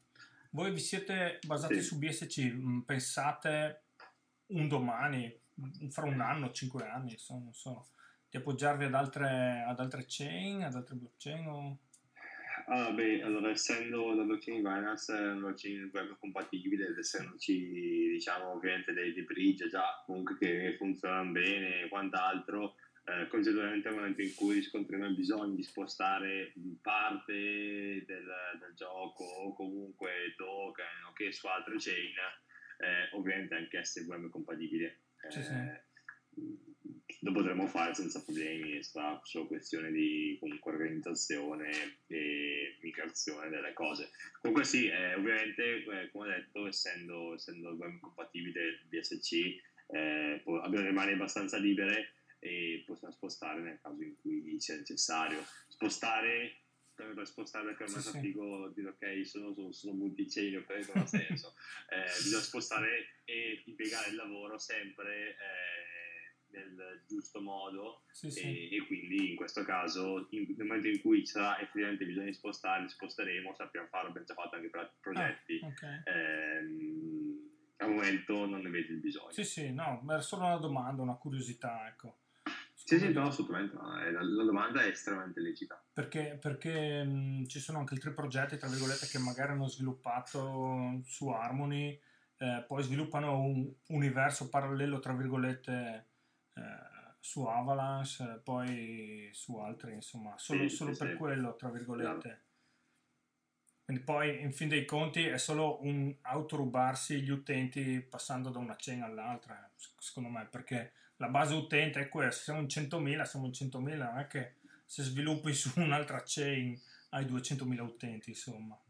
Voi vi siete basati sì. su BSC, mm, pensate un domani, fra un anno, cinque anni, insomma, non so, di appoggiarvi ad altre, ad altre chain, ad altre blockchain? O... Ah, beh, allora, essendo la blockchain di Binance una blockchain web compatibile ed essendoci, diciamo, ovviamente dei, dei bridge già comunque che funzionano bene e quant'altro, eh, concettualmente nel momento in cui riscontriamo il bisogno di spostare parte del, del gioco o comunque token o che su altre chain, eh, ovviamente anche SVM compatibile. Eh, Sì, sì. Lo potremo fare senza problemi, è sta solo questione di comunque organizzazione e migrazione delle cose. Comunque sì, eh, ovviamente, eh, come ho detto, essendo, essendo compatibile il BSC, eh, po- abbiamo le mani abbastanza libere e possiamo spostare nel caso in cui sia necessario. Spostare per spostare perché ormai Sì, fa sì. figo dire ok sono, sono, sono multichain ok non ha senso <laughs> eh, bisogna spostare e impiegare il lavoro sempre eh, nel giusto modo Sì, sì. e, e quindi in questo caso in- nel momento in cui ci sarà effettivamente bisogno di spostare li sposteremo sappiamo farlo abbiamo già fatto anche per altri progetti Ah, ok. Ehm, al momento non ne vedo il bisogno Sì, sì, no, era solo una domanda, una curiosità, ecco. sì, sì, no, assolutamente no, la, la domanda è estremamente lecita Perché, perché mh, ci sono anche altri progetti, tra virgolette, che magari hanno sviluppato su Harmony, eh, poi sviluppano un universo parallelo, tra virgolette, su Avalanche, eh, poi su altri, insomma, solo, Sì, solo sì, per sì. quello, tra virgolette. Quindi poi, in fin dei conti, è solo un autorubarsi gli utenti passando da una chain all'altra, eh, secondo me, perché la base utente è questa, se siamo in 100.000, siamo in 100.000, non è che se sviluppi su un'altra chain hai 200.000 utenti, insomma.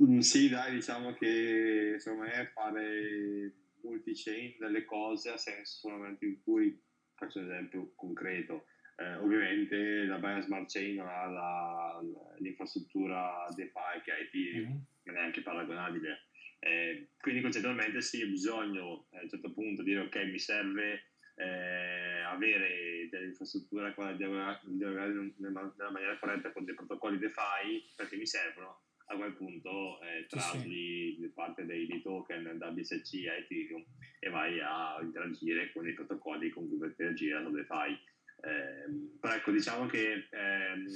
Mm, Sì, dai, diciamo che secondo me fare multi-chain delle cose ha senso nel momento in cui, faccio un esempio concreto, eh, ovviamente la Binance Smart Chain non ha la- l'infrastruttura DeFi che ha Ethereum, Mhm. non è neanche paragonabile. Eh, quindi concettualmente sì, ho bisogno eh, a un certo punto dire ok, mi serve eh, avere dell'infrastruttura qua- dialogare dialogare nella nella maniera corretta con dei protocolli DeFi perché mi servono. A quel punto eh, Sì, trasli parte dei, dei token da BSC a Ethereum e vai a interagire con i protocolli con cui interagire da DeFi. Ehm, però ecco, diciamo che ehm,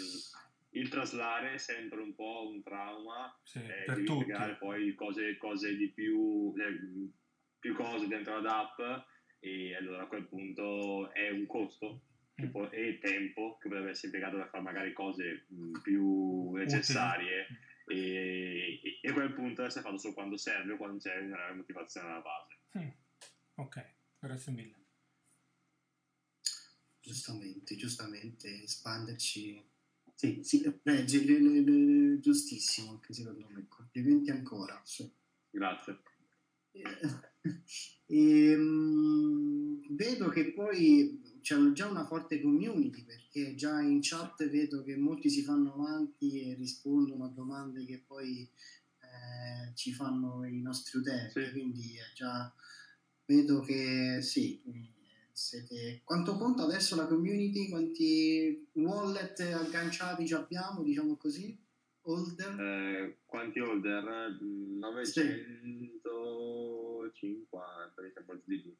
il traslare è sempre un po' un trauma Sì, eh, per devi tutti. integrare poi cose, cose di più, eh, più cose dentro l'app e allora a quel punto è un costo che Mm. e tempo che potrebbe essere impiegato per fare magari cose mh, più necessarie e, e- e quel punto deve essere fatto solo quando serve o quando c'è una motivazione alla base. Mm. Ok, grazie mille. Giustamente, giustamente, espanderci. Sì, sì, eh, gi- le- le- le- giustissimo anche secondo me. Complimenti ancora. sì. Grazie. Eh, <laughs> ehm, vedo che poi c'è già una forte community perché già in chat vedo che molti si fanno avanti e rispondono a domande che poi eh, ci fanno i nostri utenti. Sì. Quindi già vedo che sì. Siete... Quanto conta adesso la community? Quanti wallet agganciati ci abbiamo, diciamo così? Holder? Eh, quanti holder? Mm, 950, mi sembra giù di lì.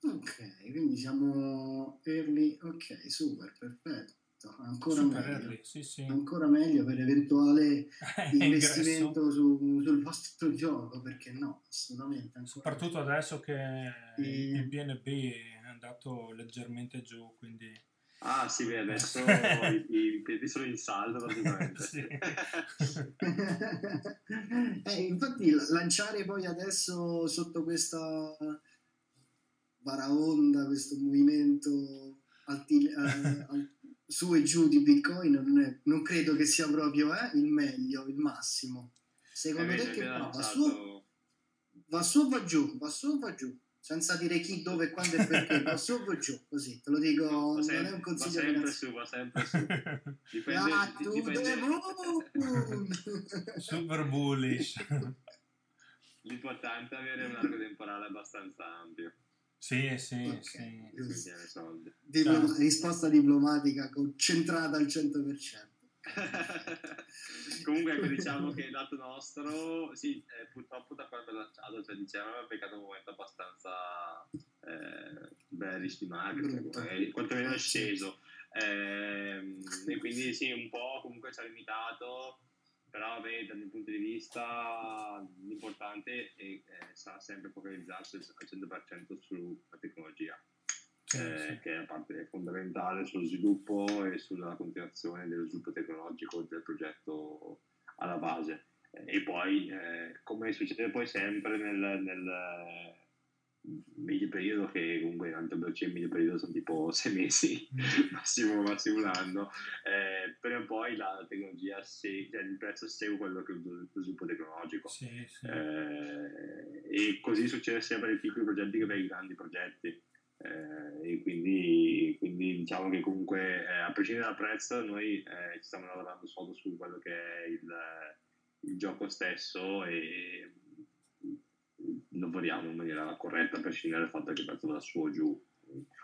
Ok, quindi siamo early. Ok, super, perfetto. Ancora Super meglio. early, sì, sì. Ancora meglio per eventuale <laughs> investimento su- sul vostro gioco, perché no, assolutamente. Soprattutto adesso che E- il BNB è andato leggermente giù, quindi Ah sì, beh, adesso <laughs> i, i piedi sono in saldo praticamente. Sì. <laughs> eh, infatti lanciare poi adesso sotto questa baraonda, questo movimento alti- eh, <laughs> al- su e giù di Bitcoin non, è- non credo che sia proprio eh, il meglio, il massimo. Secondo te che fa? Va su, va su o va giù? Va su o va giù? Senza dire chi, dove, quando e perché, va su o va giù? Così, te lo dico, va non sempre, è un va consiglio sempre ragazzi. su, va sempre su. Dipende, Ah, to dipende- moon! <laughs> super bullish. L'importante è avere un arco temporale abbastanza ampio. Sì, sì, Ok. sì. Diploma- risposta diplomatica concentrata al 100%. <laughs> Comunque ecco, diciamo che il lato nostro, sì, eh, purtroppo da quando è lanciato, cioè dicevamo, ha beccato un momento abbastanza eh, bearish di market, eh, quantomeno è sceso. Ehm, e quindi sì, un po' comunque ci ha limitato, però vabbè, dal mio punto di vista l'importante è, è, sarà sempre focalizzarsi al 100% sulla tecnologia. Eh, sì. che è parte fondamentale sullo sviluppo e sulla continuazione dello sviluppo tecnologico del progetto alla base. E poi, eh, come succede poi sempre nel, nel medio periodo che comunque tanto blockchain medio periodo sono tipo <laughs> sei mesi mm. massimo massimo un anno eh, però poi la tecnologia se, cioè il prezzo segue quello che è lo sviluppo tecnologico sì, sì. Eh, e così succede sia per i piccoli progetti che per i grandi progetti eh, e quindi, quindi, diciamo che comunque eh, a prescindere dal prezzo noi eh, ci stiamo lavorando solo su quello che è il, il gioco stesso e lavoriamo in maniera corretta per scindere dal fatto che il prezzo va su o giù.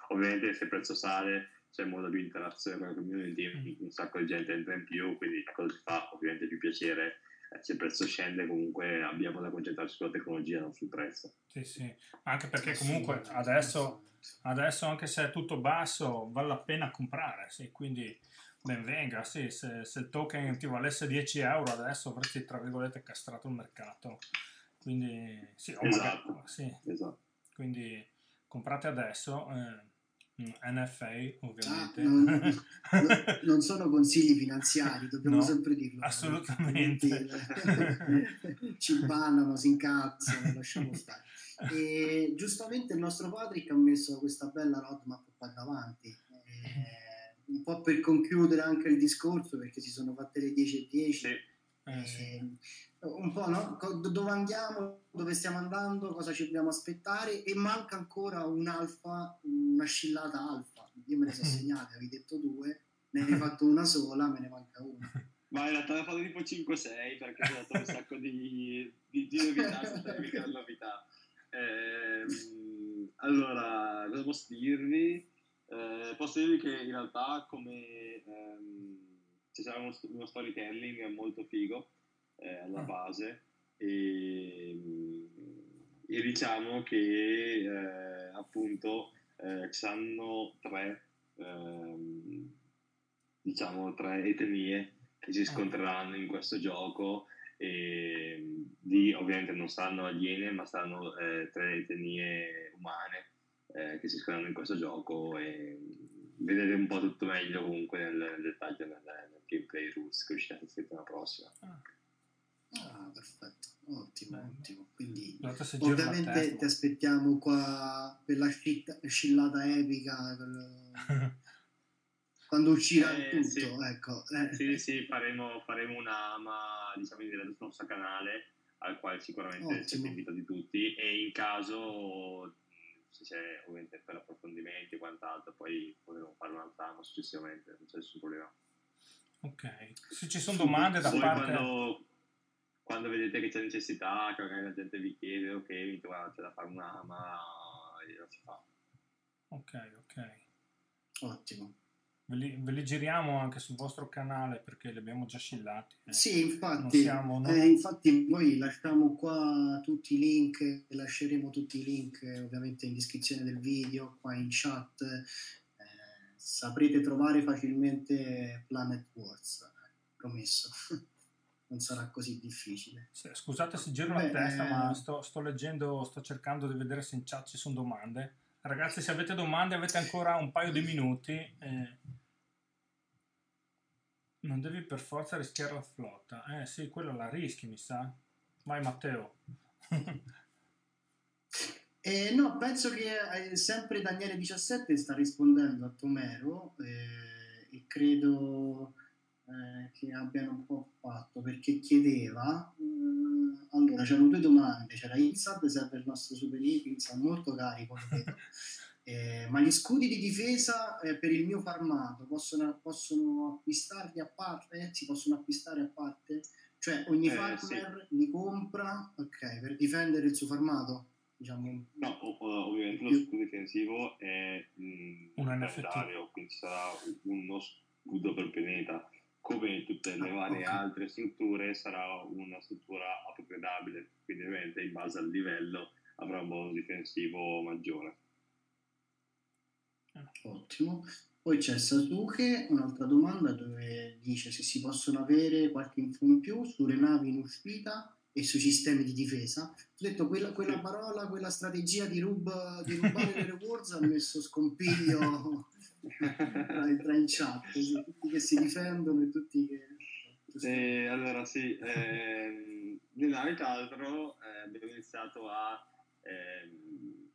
Ovviamente se il prezzo sale c'è molta più interazione con la community, mm. un sacco di gente entra in più, quindi la cosa ci fa ovviamente più piacere. Eh, se il prezzo scende comunque abbiamo da concentrarci sulla tecnologia, non sul prezzo. Sì, sì, anche perché comunque adesso, adesso anche se è tutto basso vale la pena comprare, sì, quindi ben venga, sì, se, se il token ti valesse 10 euro adesso avresti tra virgolette castrato il mercato quindi, sì, oh, esatto, magari, sì. esatto. Quindi comprate adesso. Eh, NFA ovviamente. Ah, non, <laughs> non, sono consigli finanziari, dobbiamo no, sempre dirlo. Assolutamente. Ci bannano, si incazzano, lasciamo stare. E giustamente il nostro Patrick ha messo questa bella roadmap qua davanti. Eh, un po' per concludere anche il discorso, perché si sono fatte le 10 e 10. Sì. Eh, sì un po' no? dove andiamo, dove stiamo andando, cosa ci dobbiamo aspettare e manca ancora un'alfa, una scillata alfa. Io me ne sono <laughs> segnate, avevi detto due, ne hai fatto una sola, me ne manca una. Ma in realtà ne fatto tipo 5-6 perché ho dato un sacco di, di, di novità, di novità. Eh, allora, cosa posso dirvi? Eh, posso dirvi che in realtà come ehm, ci sarà uno, uno storytelling molto figo eh, alla ah. base e, e, diciamo che eh, appunto eh, ci saranno tre, ehm, diciamo, tre etnie che si scontreranno in questo gioco e di, ovviamente non saranno aliene ma saranno eh, tre etnie umane che si scontreranno in questo gioco e vedete un po' tutto meglio comunque nel, nel dettaglio nel, nel gameplay rules che uscirà la settimana prossima. Ah. Ah, perfetto, ottimo, Bene. ottimo. Quindi ovviamente ti aspettiamo qua per la scillata epica, per... <laughs> quando uscirà eh, tutto, sì. ecco. Eh. Sì, sì, faremo, faremo una ama, diciamo, in diretta sul nostro canale, al quale sicuramente siete invitati tutti e in caso se c'è ovviamente per approfondimenti e quant'altro, poi potremo fare un'altra ama successivamente, non c'è nessun problema. Ok, se ci sono domande da parte... Quando, quando vedete che c'è necessità, che magari la gente vi chiede, ok, mi guarda, c'è da fare una, ma lo si fa. Ok, ok. Ottimo. Ve li, ve li, giriamo anche sul vostro canale perché li abbiamo già scillati. Eh. Sì, infatti, siamo, no? eh, infatti poi lasciamo qua tutti i link, lasceremo tutti i link ovviamente in descrizione del video, qua in chat. Eh, saprete trovare facilmente Planet Wars, eh, promesso. <laughs> non sarà così difficile. Scusate se giro Beh, la testa, ma sto, sto, leggendo, sto cercando di vedere se in chat ci sono domande. Ragazzi, se avete domande avete ancora un paio di minuti. Eh... Non devi per forza rischiare la flotta. Eh sì, quella la rischi, mi sa. Vai Matteo. <laughs> eh, no, penso che eh, sempre Daniele17 sta rispondendo a Tomero eh, e credo eh, che abbiano un po' fatto perché chiedeva eh, allora c'erano due domande c'era Insad serve il nostro super Insad molto carico <laughs> eh, ma gli scudi di difesa eh, per il mio farmato possono, possono acquistarli a parte si possono acquistare a parte? Cioè ogni eh, farmer sì. li compra ok per difendere il suo farmato diciamo no ovviamente lo scudo difensivo è mh, un NFT quindi sarà uno scudo per pianeta come tutte le ah, varie altre strutture sarà una struttura upgradabile, quindi ovviamente in base al livello avrà un bonus difensivo maggiore. Ottimo. Poi c'è Sasuke, un'altra domanda dove dice se si possono avere qualche info in più sulle navi in uscita e sui sistemi di difesa. Ho detto quella, quella parola, quella strategia di, rub, di rubare le <laughs> rewards ha messo scompiglio tra, tra in chat, tutti che si difendono e tutti che... Eh, allora sì, nell'anno tra l'altro eh, abbiamo iniziato a ehm,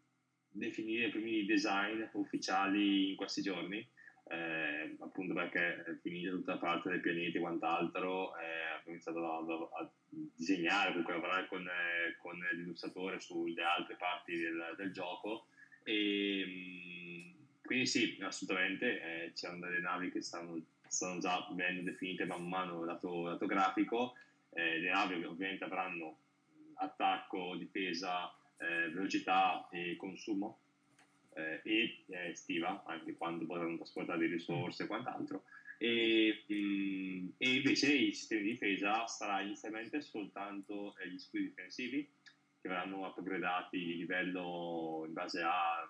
definire i primi design ufficiali in questi giorni eh, appunto perché è finita tutta la parte dei pianeti e quant'altro, eh, abbiamo iniziato a, a, disegnare, comunque a lavorare con, eh, con l'illustratore sulle altre parti del, del gioco e mh, quindi sì, assolutamente, eh, c'erano delle navi che stanno, stanno, già venendo definite man mano lato, lato grafico, eh, le navi ovviamente avranno attacco, difesa, eh, velocità e consumo eh, e eh, estiva, anche quando potranno trasportare risorse e quant'altro. E, mh, mm, e, invece il sistema di difesa sarà inizialmente soltanto eh, gli scudi difensivi che verranno upgradati di livello in base a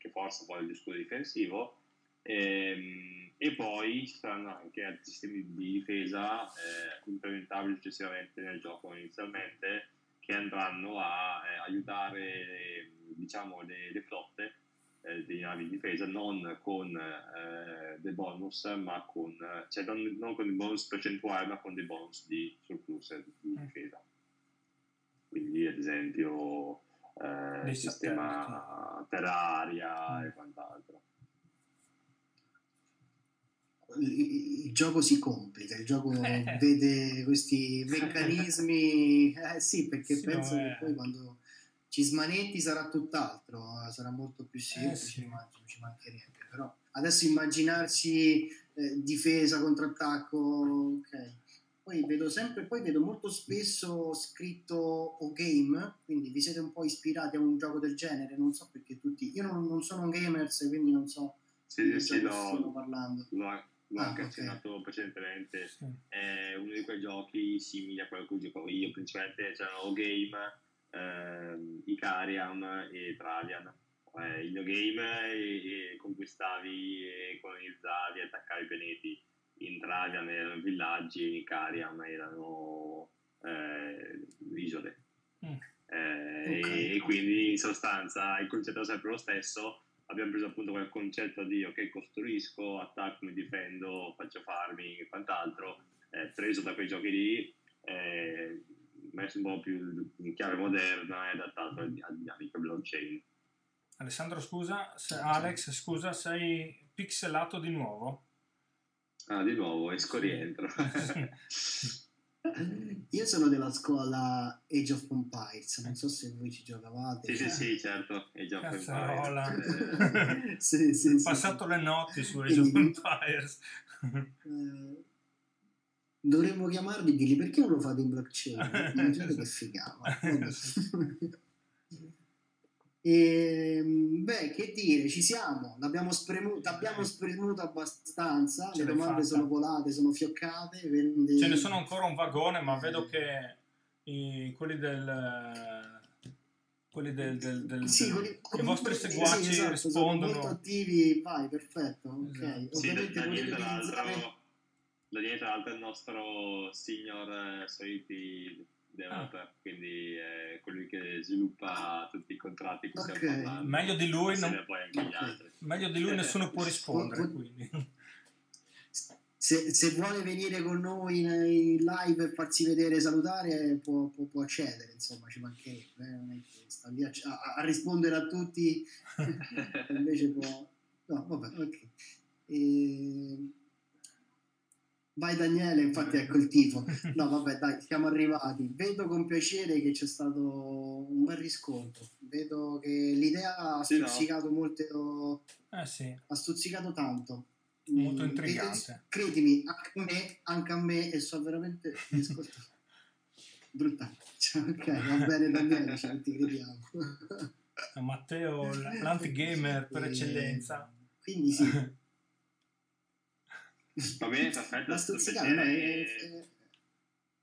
che forza poi il scudo difensivo e, ehm, e, poi ci saranno anche altri sistemi di difesa eh, implementabili successivamente nel gioco inizialmente che andranno a eh, aiutare diciamo, le, le flotte eh, dei navi di difesa non con eh, dei bonus ma con cioè non, non, con dei bonus percentuali ma con dei bonus di surplus di mm. difesa quindi ad esempio eh, il sistema terraria mm. e quant'altro il, il, gioco si complica, il gioco vede questi <laughs> meccanismi, eh sì, perché sì, penso che poi quando ci smanetti sarà tutt'altro, sarà molto più semplice, eh sì. immagino, ci mancherebbe. Però adesso immaginarsi eh, difesa, contrattacco, ok. Poi vedo sempre, poi vedo molto spesso scritto o game, quindi vi siete un po' ispirati a un gioco del genere, non so perché tutti, io non, non sono un gamers, quindi non so sì, di sì, no, stiamo parlando. L'ho, l'ho ah, anche okay. accennato precedentemente, sì. è uno di quei giochi simili a quello che gioco io, principalmente c'erano o game eh, Icariam e Travian. Eh, il mio game e, e conquistavi e colonizzavi e attaccavi i pianeti. In Travian erano villaggi e in Icariam erano eh, isole. Mm. Eh, okay. e, e, quindi in sostanza il concetto era sempre lo stesso. Abbiamo preso appunto quel concetto di ok, costruisco, attacco, mi difendo, faccio farming e quant'altro, eh, preso da quei giochi lì. Eh, messo un po' più in chiave moderna e adattato alle dinamiche blockchain. Alessandro, scusa, se, Alex, scusa, sei pixelato di nuovo? Ah, di nuovo, esco rientro. <laughs> Io sono della scuola Age of Empires, non so se voi ci giocavate. Sì, sì, sì, certo, Age of Empires. <laughs> sì, sì, sì, passato sì. le notti su Age of Empires. eh, dovremmo chiamarli e dirgli perché non lo fate in blockchain? <laughs> Immaginate che figava. E, ehm, beh, che dire, ci siamo, l'abbiamo spremuto, abbiamo spremuto abbastanza, Ce le domande sono volate, sono fioccate. Quindi... Ce ne sono ancora un vagone, ma vedo che i, quelli del... Quelli del, del, del, sì, quelli, i vostri seguaci sì, esatto, rispondono. Sono molto attivi, vai, perfetto. Ok, esatto. ovviamente sì, Daniele tra l'altro è il nostro senior eh, soliti developer, ah. quindi è colui che sviluppa tutti i contratti che okay. stiamo parlando. Meglio di lui, non... okay. Meglio di lui nessuno può rispondere, quindi. Se, se, vuole venire con noi in live e farsi vedere e salutare può, può, può, accedere, insomma ci mancherebbe, eh? non è che sta lì a, a, a rispondere a tutti, <laughs> invece può... No, vabbè, ok. E Vai Daniele, infatti ecco il tifo. <laughs> No, vabbè, dai, siamo arrivati. Vedo con piacere che c'è stato un bel riscontro. Vedo che l'idea ha sì, stuzzicato no. molto. Eh sì. Ha stuzzicato tanto. Molto mm, intrigante. Credimi, anche a me, anche a me, e so veramente <laughs> brutta. Cioè, ok, va bene Daniele, cioè, ti crediamo. Matteo, l'anti-gamer per <laughs> eccellenza. Quindi sì. Va bene, perfetto. La stuzzicata no, è, è...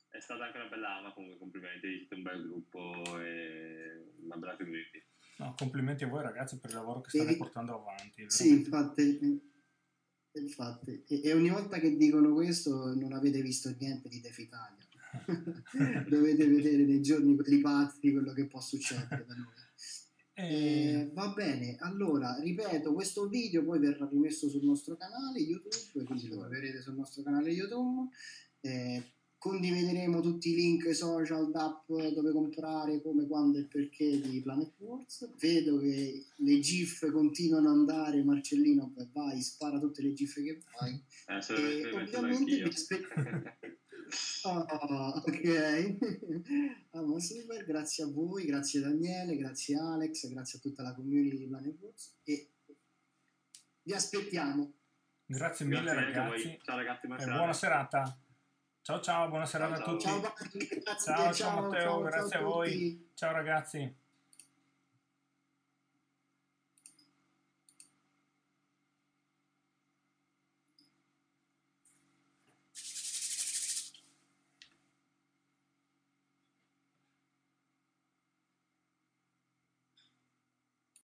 è stata anche una bella ama, comunque complimenti, siete un bel gruppo e una bella community. No, complimenti a voi ragazzi per il lavoro che state e... portando avanti. Sì, infatti Infatti, e, e, ogni volta che dicono questo non avete visto niente di Def Italia. <laughs> Dovete vedere nei giorni quelli pazzi quello che può succedere da noi. Eh, va bene, allora ripeto, questo video poi verrà rimesso sul nostro canale YouTube, quindi lo vedrete sul nostro canale YouTube. Eh, condivideremo tutti i link social d'app dove comprare, come, quando e perché di Planet Wars. Vedo che le GIF continuano ad andare, Marcellino, vai, spara tutte le GIF che vai. Eh, e ovviamente vi aspetto. <laughs> Oh, ok, <laughs> ah, super, grazie a voi, grazie Daniele, grazie Alex, grazie a tutta la community di Planet Wars e vi aspettiamo. Grazie mille grazie ragazzi. Ciao ragazzi, buona, buona serata. Ciao ciao, buona serata ciao, a tutti. Ciao, ciao, ciao, ciao Matteo, ciao, grazie a voi. Ciao ragazzi.